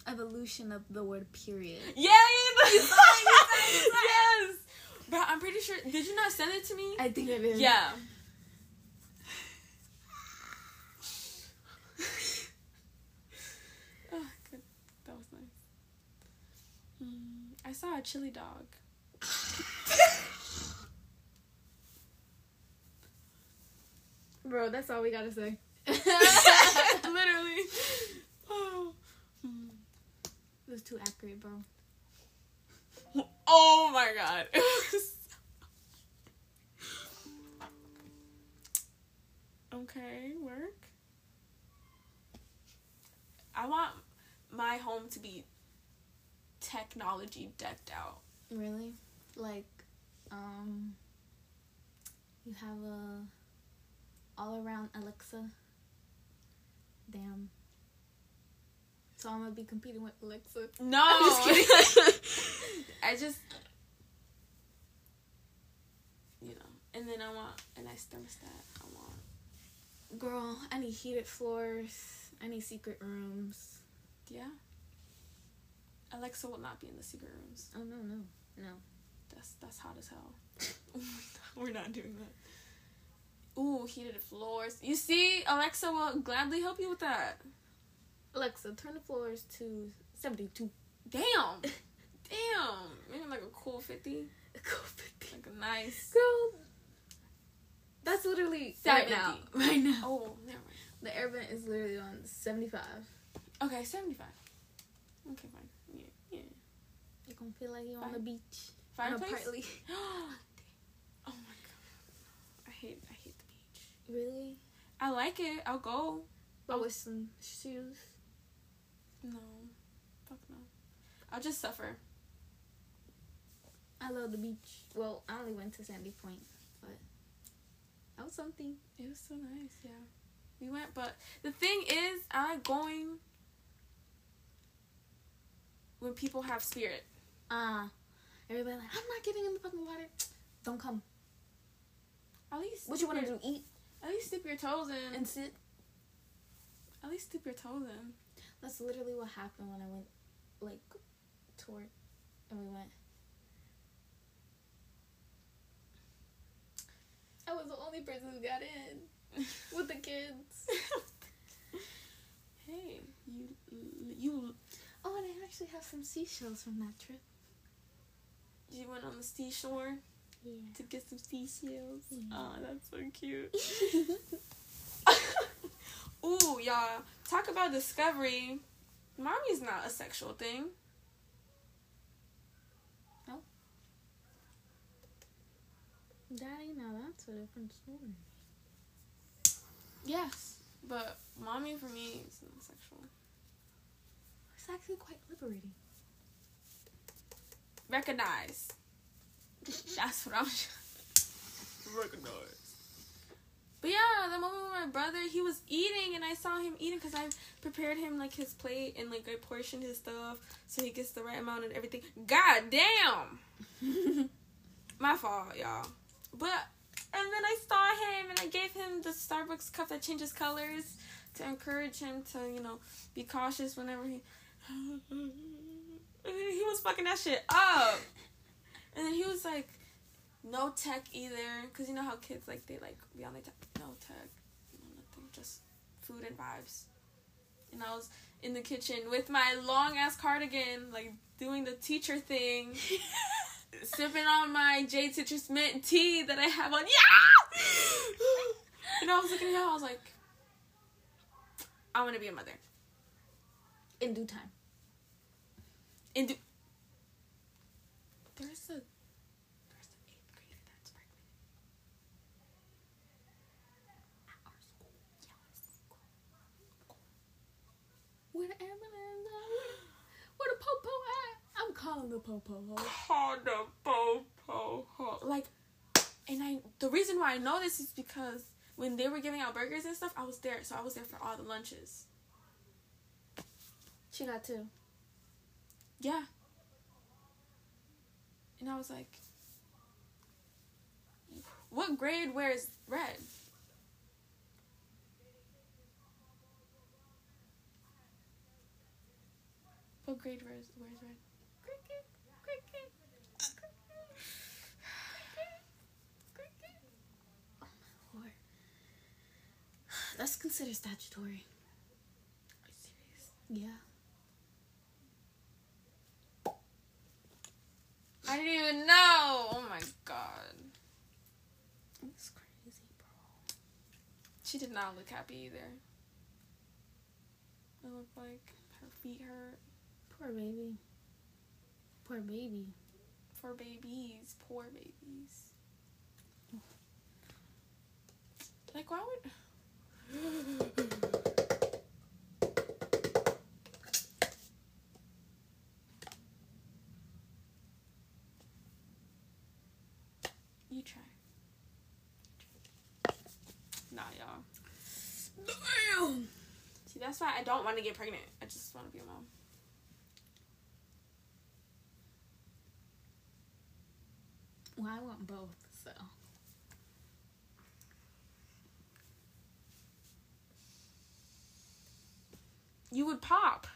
evolution of the word period. Yeah, yeah, it, it, it. yes. But I'm pretty sure. Did you not send it to me? I think it is. Yeah. oh, good. That was nice. Hmm, I saw a chili dog. Bro, that's all we gotta say. Literally. Oh. Hmm. It was too accurate, bro. Oh my god. okay, work. I want my home to be technology decked out. Really? Like, um, you have a all around Alexa. Damn. So I'm gonna be competing with Alexa. No. I'm just kidding. I just you know, and then I want a nice thermostat. I want Girl, I need heated floors. I need secret rooms. yeah. Alexa will not be in the secret rooms. Oh no no no. That's that's hot as hell. We're not doing that. Ooh, heated floors. You see, Alexa will gladly help you with that. Alexa, turn the floors to seventy-two. Damn. Damn. Maybe like a cool 50. A cool 50. Like a nice. Girl, that's literally right now. Right now. Oh, never mind. The air vent is literally on seventy-five. Okay, 75. Okay, fine. Yeah, yeah. You're gonna feel like you're on the beach. Fine. beach. On a Fireplace? partly. Oh hate I hate the beach. Really? I like it. I'll go. But with some shoes. No. Fuck no. I'll just suffer. I love the beach. Well, I only went to Sandy Point, but that was something. It was so nice, yeah. We went, but the thing is, I'm going when people have spirit. Ah, everybody like, I'm not getting in the fucking water. Don't come. At least What you want to do? Eat At least dip your toes in. and sit. at least dip your toes in. That's literally what happened when I went, like, tour, and we went. I was the only person who got in with the kids. hey, you you Oh, and I actually have some seashells from that trip. you went on the seashore Yeah. to get some seashells. Yeah. Oh, that's so cute. Ooh, y'all. Talk about discovery. Mommy's not a sexual thing. No. Daddy, now that's a different story. Yes, but mommy for me is not sexual. It's actually quite liberating. Recognize. That's what I'm. Recognize. But yeah, the moment with my brother, he was eating, and I saw him eating because I prepared him like his plate and like I portioned his stuff so he gets the right amount and everything. God damn, my fault, y'all. But and then I saw him and I gave him the Starbucks cup that changes colors to encourage him to you know be cautious whenever he. he was fucking that shit up. And then he was like, no tech either. Because you know how kids, like, they, like, be on their tech. No tech. No nothing. Just food and vibes. And I was in the kitchen with my long-ass cardigan, like, doing the teacher thing. sipping on my Jade Citrus Mint tea that I have on. Yeah! and I was looking at him, I was like, I want to be a mother. In due time. And do- there's a there's an eighth grader that's pregnant at our school. Yes. Where the ambulance at? Where the popo at? I'm calling the popo. Call the popo. ho. Like, and I the reason why I know this is because when they were giving out burgers and stuff, I was there, so I was there for all the lunches. She got two. Yeah. And I was like, what grade wears red? Oh, what grade wears wears red? Cricket, cricket, cricket, cricket. Cricket. Oh my lord. That's considered statutory. Are you serious? Yeah. I didn't even know. Oh my god. It's crazy, bro. She did not look happy either. It looked like her feet hurt. Poor baby. Poor baby. Poor babies. Poor babies. Like, why would. You try. Nah, y'all. Damn. See, that's why I don't want to get pregnant. I just want to be a mom. Well, I want both, so. You would pop.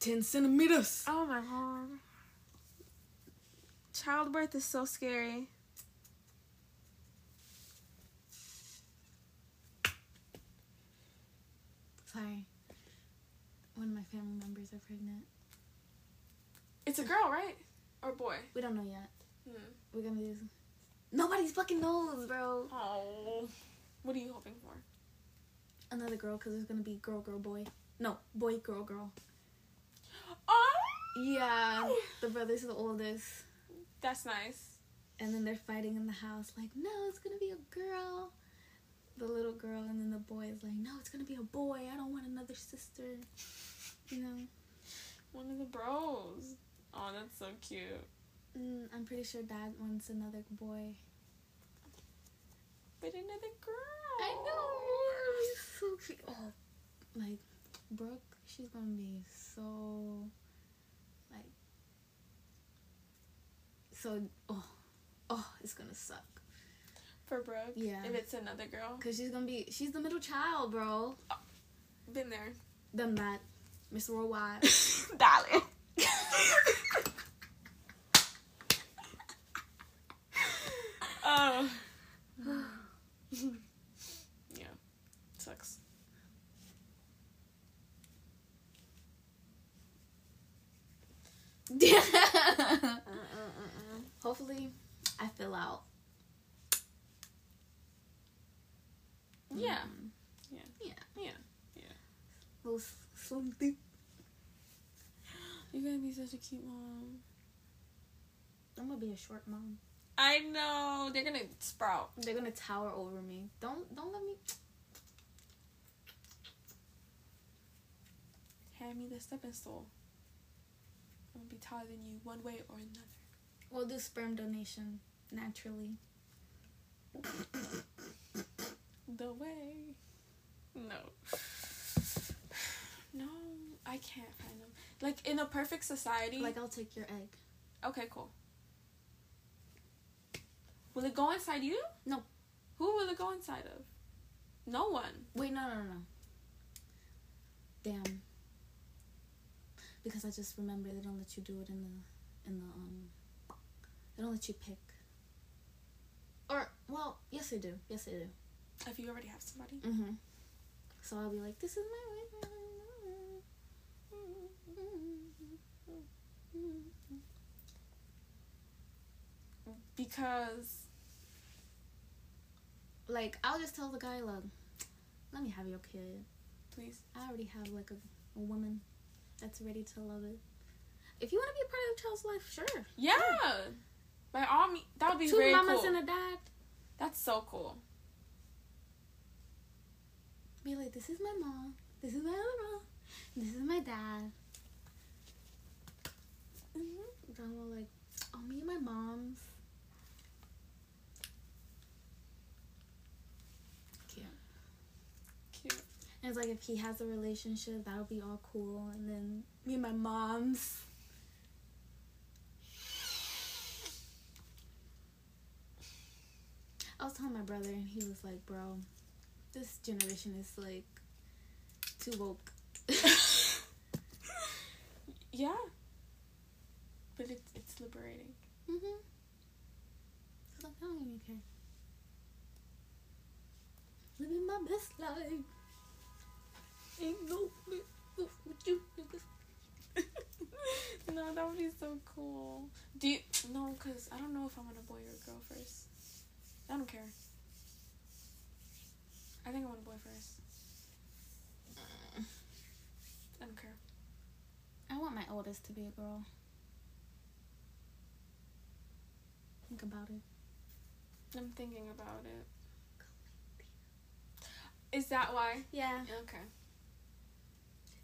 10 centimeters. Oh my god. Childbirth is so scary. Sorry. One of my family members are pregnant. It's a girl, right? Or boy? We don't know yet. Hmm. We're gonna do. Nobody's fucking knows, bro. Oh. What are you hoping for? Another girl, because there's gonna be girl, girl, boy. No, boy, girl, girl. Oh! Yeah, the brother's the oldest. That's nice. and then they're fighting in the house, like, no, it's gonna be a girl. The little girl, and then the boy is like, no, it's gonna be a boy. I don't want another sister. You know, One of the bros. Oh, that's so cute. mm, I'm pretty sure dad wants another boy. But another girl. I know. He's so cute. Oh, like Brooke, she's gonna be so like so. Oh, oh, it's gonna suck. For Brooke. Yeah. If it's another girl. Cause she's gonna be she's the middle child, bro. Been there. Done that, Miss Worldwide. Darling. Oh. yeah. Sucks. uh-uh, uh-uh. Hopefully, I fill out. Yeah. Mm. Yeah. Yeah. Yeah. Little s- slim thick. You're gonna be such a cute mom. I'm gonna be a short mom. I know. They're gonna sprout. They're gonna tower over me. Don't don't let me. Hand me the stepping stool. I'm gonna be taller than you one way or another. We'll do sperm donation naturally. The way. No. No, I can't find them. Like in a perfect society. Like I'll take your egg. okay, cool. Will it go inside you? No. Who will it go inside of? No one. Wait, no, no, no, no. Damn. Because I just remember they don't let you do it in the in the um. They don't let you pick. Or well, yes they do. Yes they do. If you already have somebody. Mm-hmm. So I'll be like, this is my Because Like I'll just tell the guy, look, let me have your kid. please. I already have like a, a woman that's ready to love it. If you want to be a part of the child's life, sure. Yeah. By all means that would be Two very mamas cool. and a dad. That's so cool. Be like, this is my mom. This is my other mom. This is my dad. Mm-hmm. Then we're like, oh, me and my mom's. Cute. Cute. And it's like if he has a relationship, that'll be all cool. And then me and my mom's. I was telling my brother, and he was like, "Bro, this generation is like too woke." Yeah. But it's it's liberating. Mhm. So like, I don't even care. Living my best life. Ain't no with you niggas. no, that would be so cool. Do you no? Cause I don't know if I want a boy or a girl first. I don't care. I think I want a boy first. I don't care. I want my oldest to be a girl. Think about it. I'm thinking about it. Is that why? Yeah. Okay.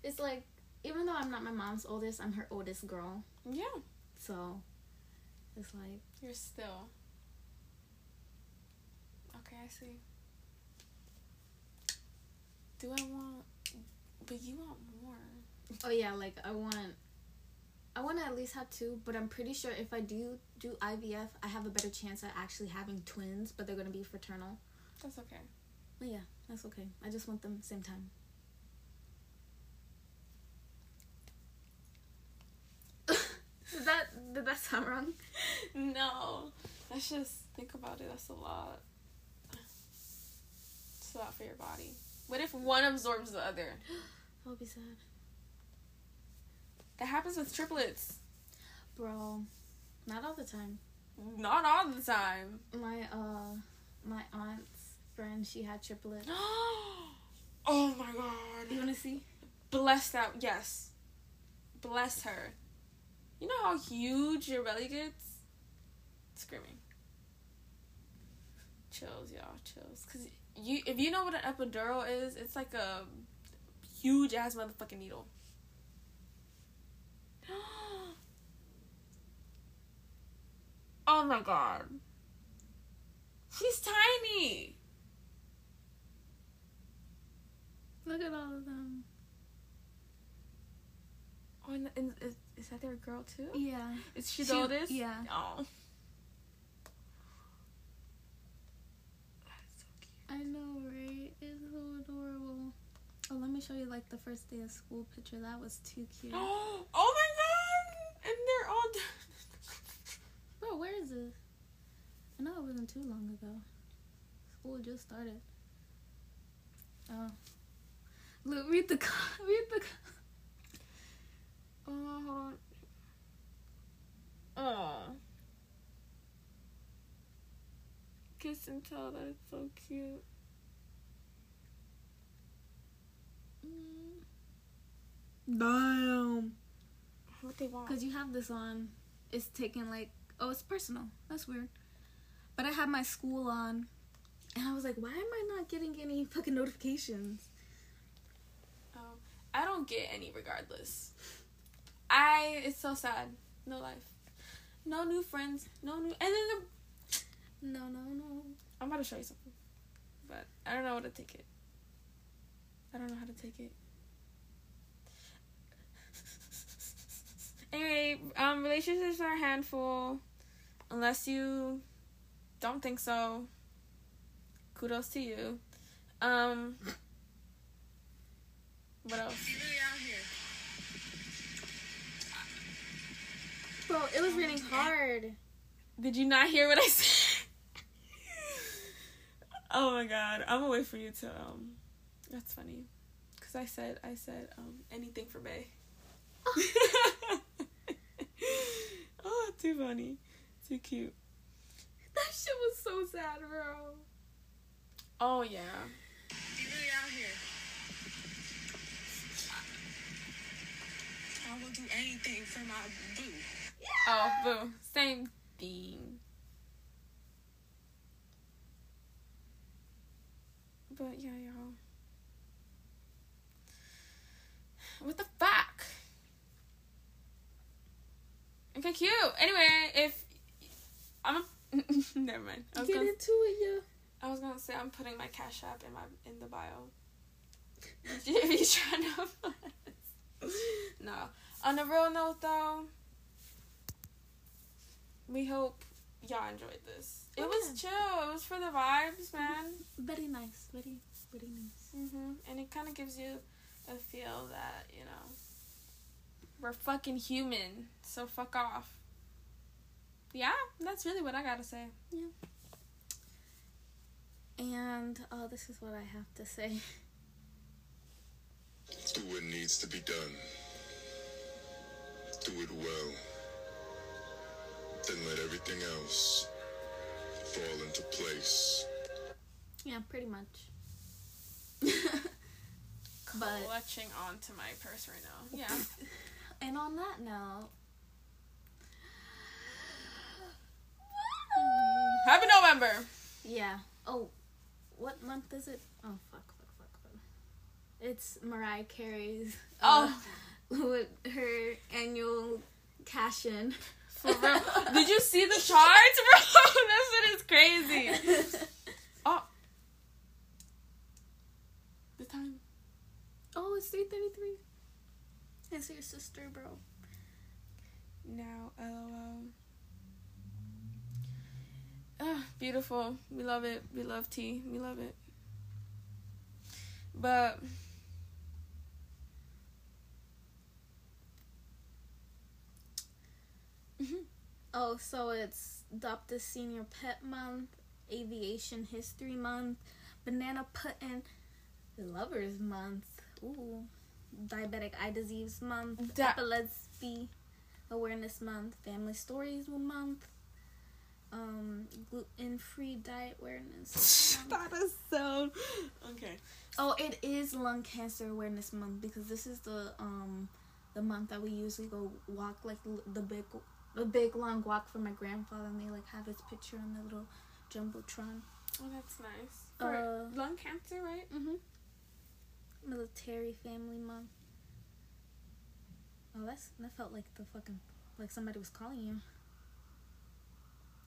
It's like, even though I'm not my mom's oldest, I'm her oldest girl. Yeah. So, it's like, You're still. Okay, I see. Do I want? But you want more. oh yeah, like I want, I want to at least have two. But I'm pretty sure if I do do IVF, I have a better chance at actually having twins. But they're gonna be fraternal. That's okay. But yeah, that's okay. I just want them same time. did that did that sound wrong? No. Let's just think about it. That's a lot. It's a lot for your body. What if one absorbs the other? That would be sad, That happens with triplets. bro. Not all the time. Not all the time. My uh, my aunt's friend, she had triplets. oh my god. You wanna see? Bless that. Yes. Bless her. You know how huge your belly gets? Screaming. chills, y'all, chills. Cause you, if you know what an epidural is, it's like a huge ass motherfucking needle. Oh my god, she's tiny. Look at all of them. Oh, and, and is, is that their girl too? Yeah. Is she She- the oldest? yeah. Oh. That's so cute. I know, right? It's so adorable. Oh, let me show you like the first day of school picture. That was too cute. oh my god! And they're all. Bro, where is this? I know it wasn't too long ago. School just started. Oh. Look, read the co- read the. co- Oh, hold on. Oh. Kiss and tell that it's so cute. Damn. What they want? Cause you have this on. It's taking like oh, it's personal. That's weird. But I had my school on, and I was like, why am I not getting any fucking notifications? Oh, I don't get any regardless. I. It's so sad. No life. No new friends. No new. And then the. No, no, no. I'm about to show you something. But I don't know how to take it. I don't know how to take it. Anyway, um, relationships are a handful. Unless you don't think so. Kudos to you. Um. What else? Bro, it was raining hard. Did you not hear what I said? oh my god. I'm gonna wait for you to um that's funny. Cause I said I said um anything for Bay. oh too funny. Too cute. That shit was so sad, bro. Oh yeah. I will do anything for my boo. Oh boo. Same thing. But yeah, y'all. What the fuck? Okay, cute. Anyway, if I'm a never mind. I was, Get gonna, into it, yeah. I was gonna say I'm putting my cash app in my in the bio. if you trying to No. On a real note though, we hope y'all enjoyed this. It Oh, was chill. It was for the vibes, man. Very nice. Very, very nice. hmm And it kind of gives you a feel that, you know, we're fucking human, so fuck off. Yeah, that's really what I gotta say. Yeah. And oh, this is what I have to say. Do what needs to be done. Do it well. Then let everything else fall into place. Yeah, pretty much. but Clutching onto my purse right now. Yeah. and on that note, Happy November. yeah. Oh, what month is it? Oh fuck, fuck, fuck, fuck. It's Mariah Carey's. uh, with her annual cash in. For real. Did you see the charts, bro? that shit is crazy. Oh. The time. oh, it's three thirty three. It's your sister, bro. Now, lol. Ah, beautiful. We love it. We love tea. We love it. But Oh, so it's Adopt a Senior Pet Month, Aviation History Month, Banana Pudding, Lovers Month, ooh, Diabetic Eye Disease Month, Da- Epilepsy Awareness Month, Family Stories Month, um, Gluten Free Diet Awareness that is so okay. Oh, it is Lung Cancer Awareness Month because this is the um the month that we usually go walk like the big the big long walk for my grandfather and they like have his picture on the little jumbotron. Oh, that's nice. For Uh, lung cancer, right? Mhm. Military Family Month. Oh, that's that felt like the fucking like somebody was calling you.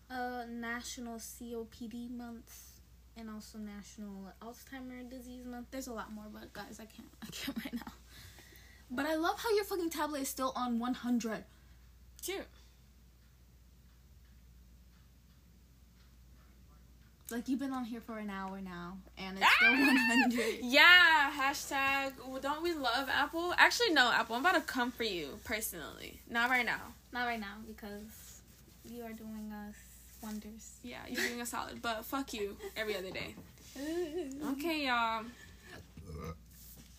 Uh, National COPD Month, and also National Alzheimer Disease Month. There's a lot more, but guys, I can't. I can't right now. But I love how your fucking tablet is still on 100. Cute. Like you've been on here for an hour now, and it's still 100. Yeah, hashtag well, don't we love Apple? Actually, no, Apple. I'm about to come for you personally. Not right now. Not right now because you are doing us wonders. Yeah, you're doing a solid, but fuck you every other day. Okay, y'all.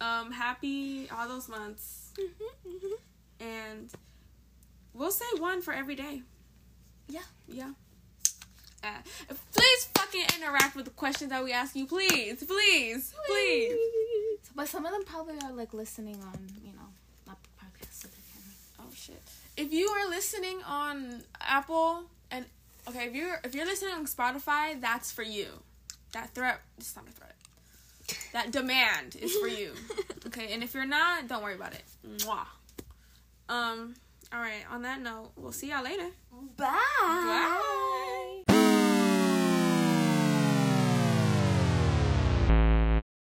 Um, happy all those months, and we'll say one for every day. Yeah. Yeah. Uh, please fucking interact with the questions that we ask you, please, please, please. But some of them probably are like listening on, you know, Apple Podcasts. So they can. Oh shit! If you are listening on Apple and okay, if you're if you're listening on Spotify, that's for you. That threat, it's not a threat. That demand is for you. Okay, and if you're not, don't worry about it. Mwah. Um. All right. On that note, we'll see y'all later. Bye. Bye.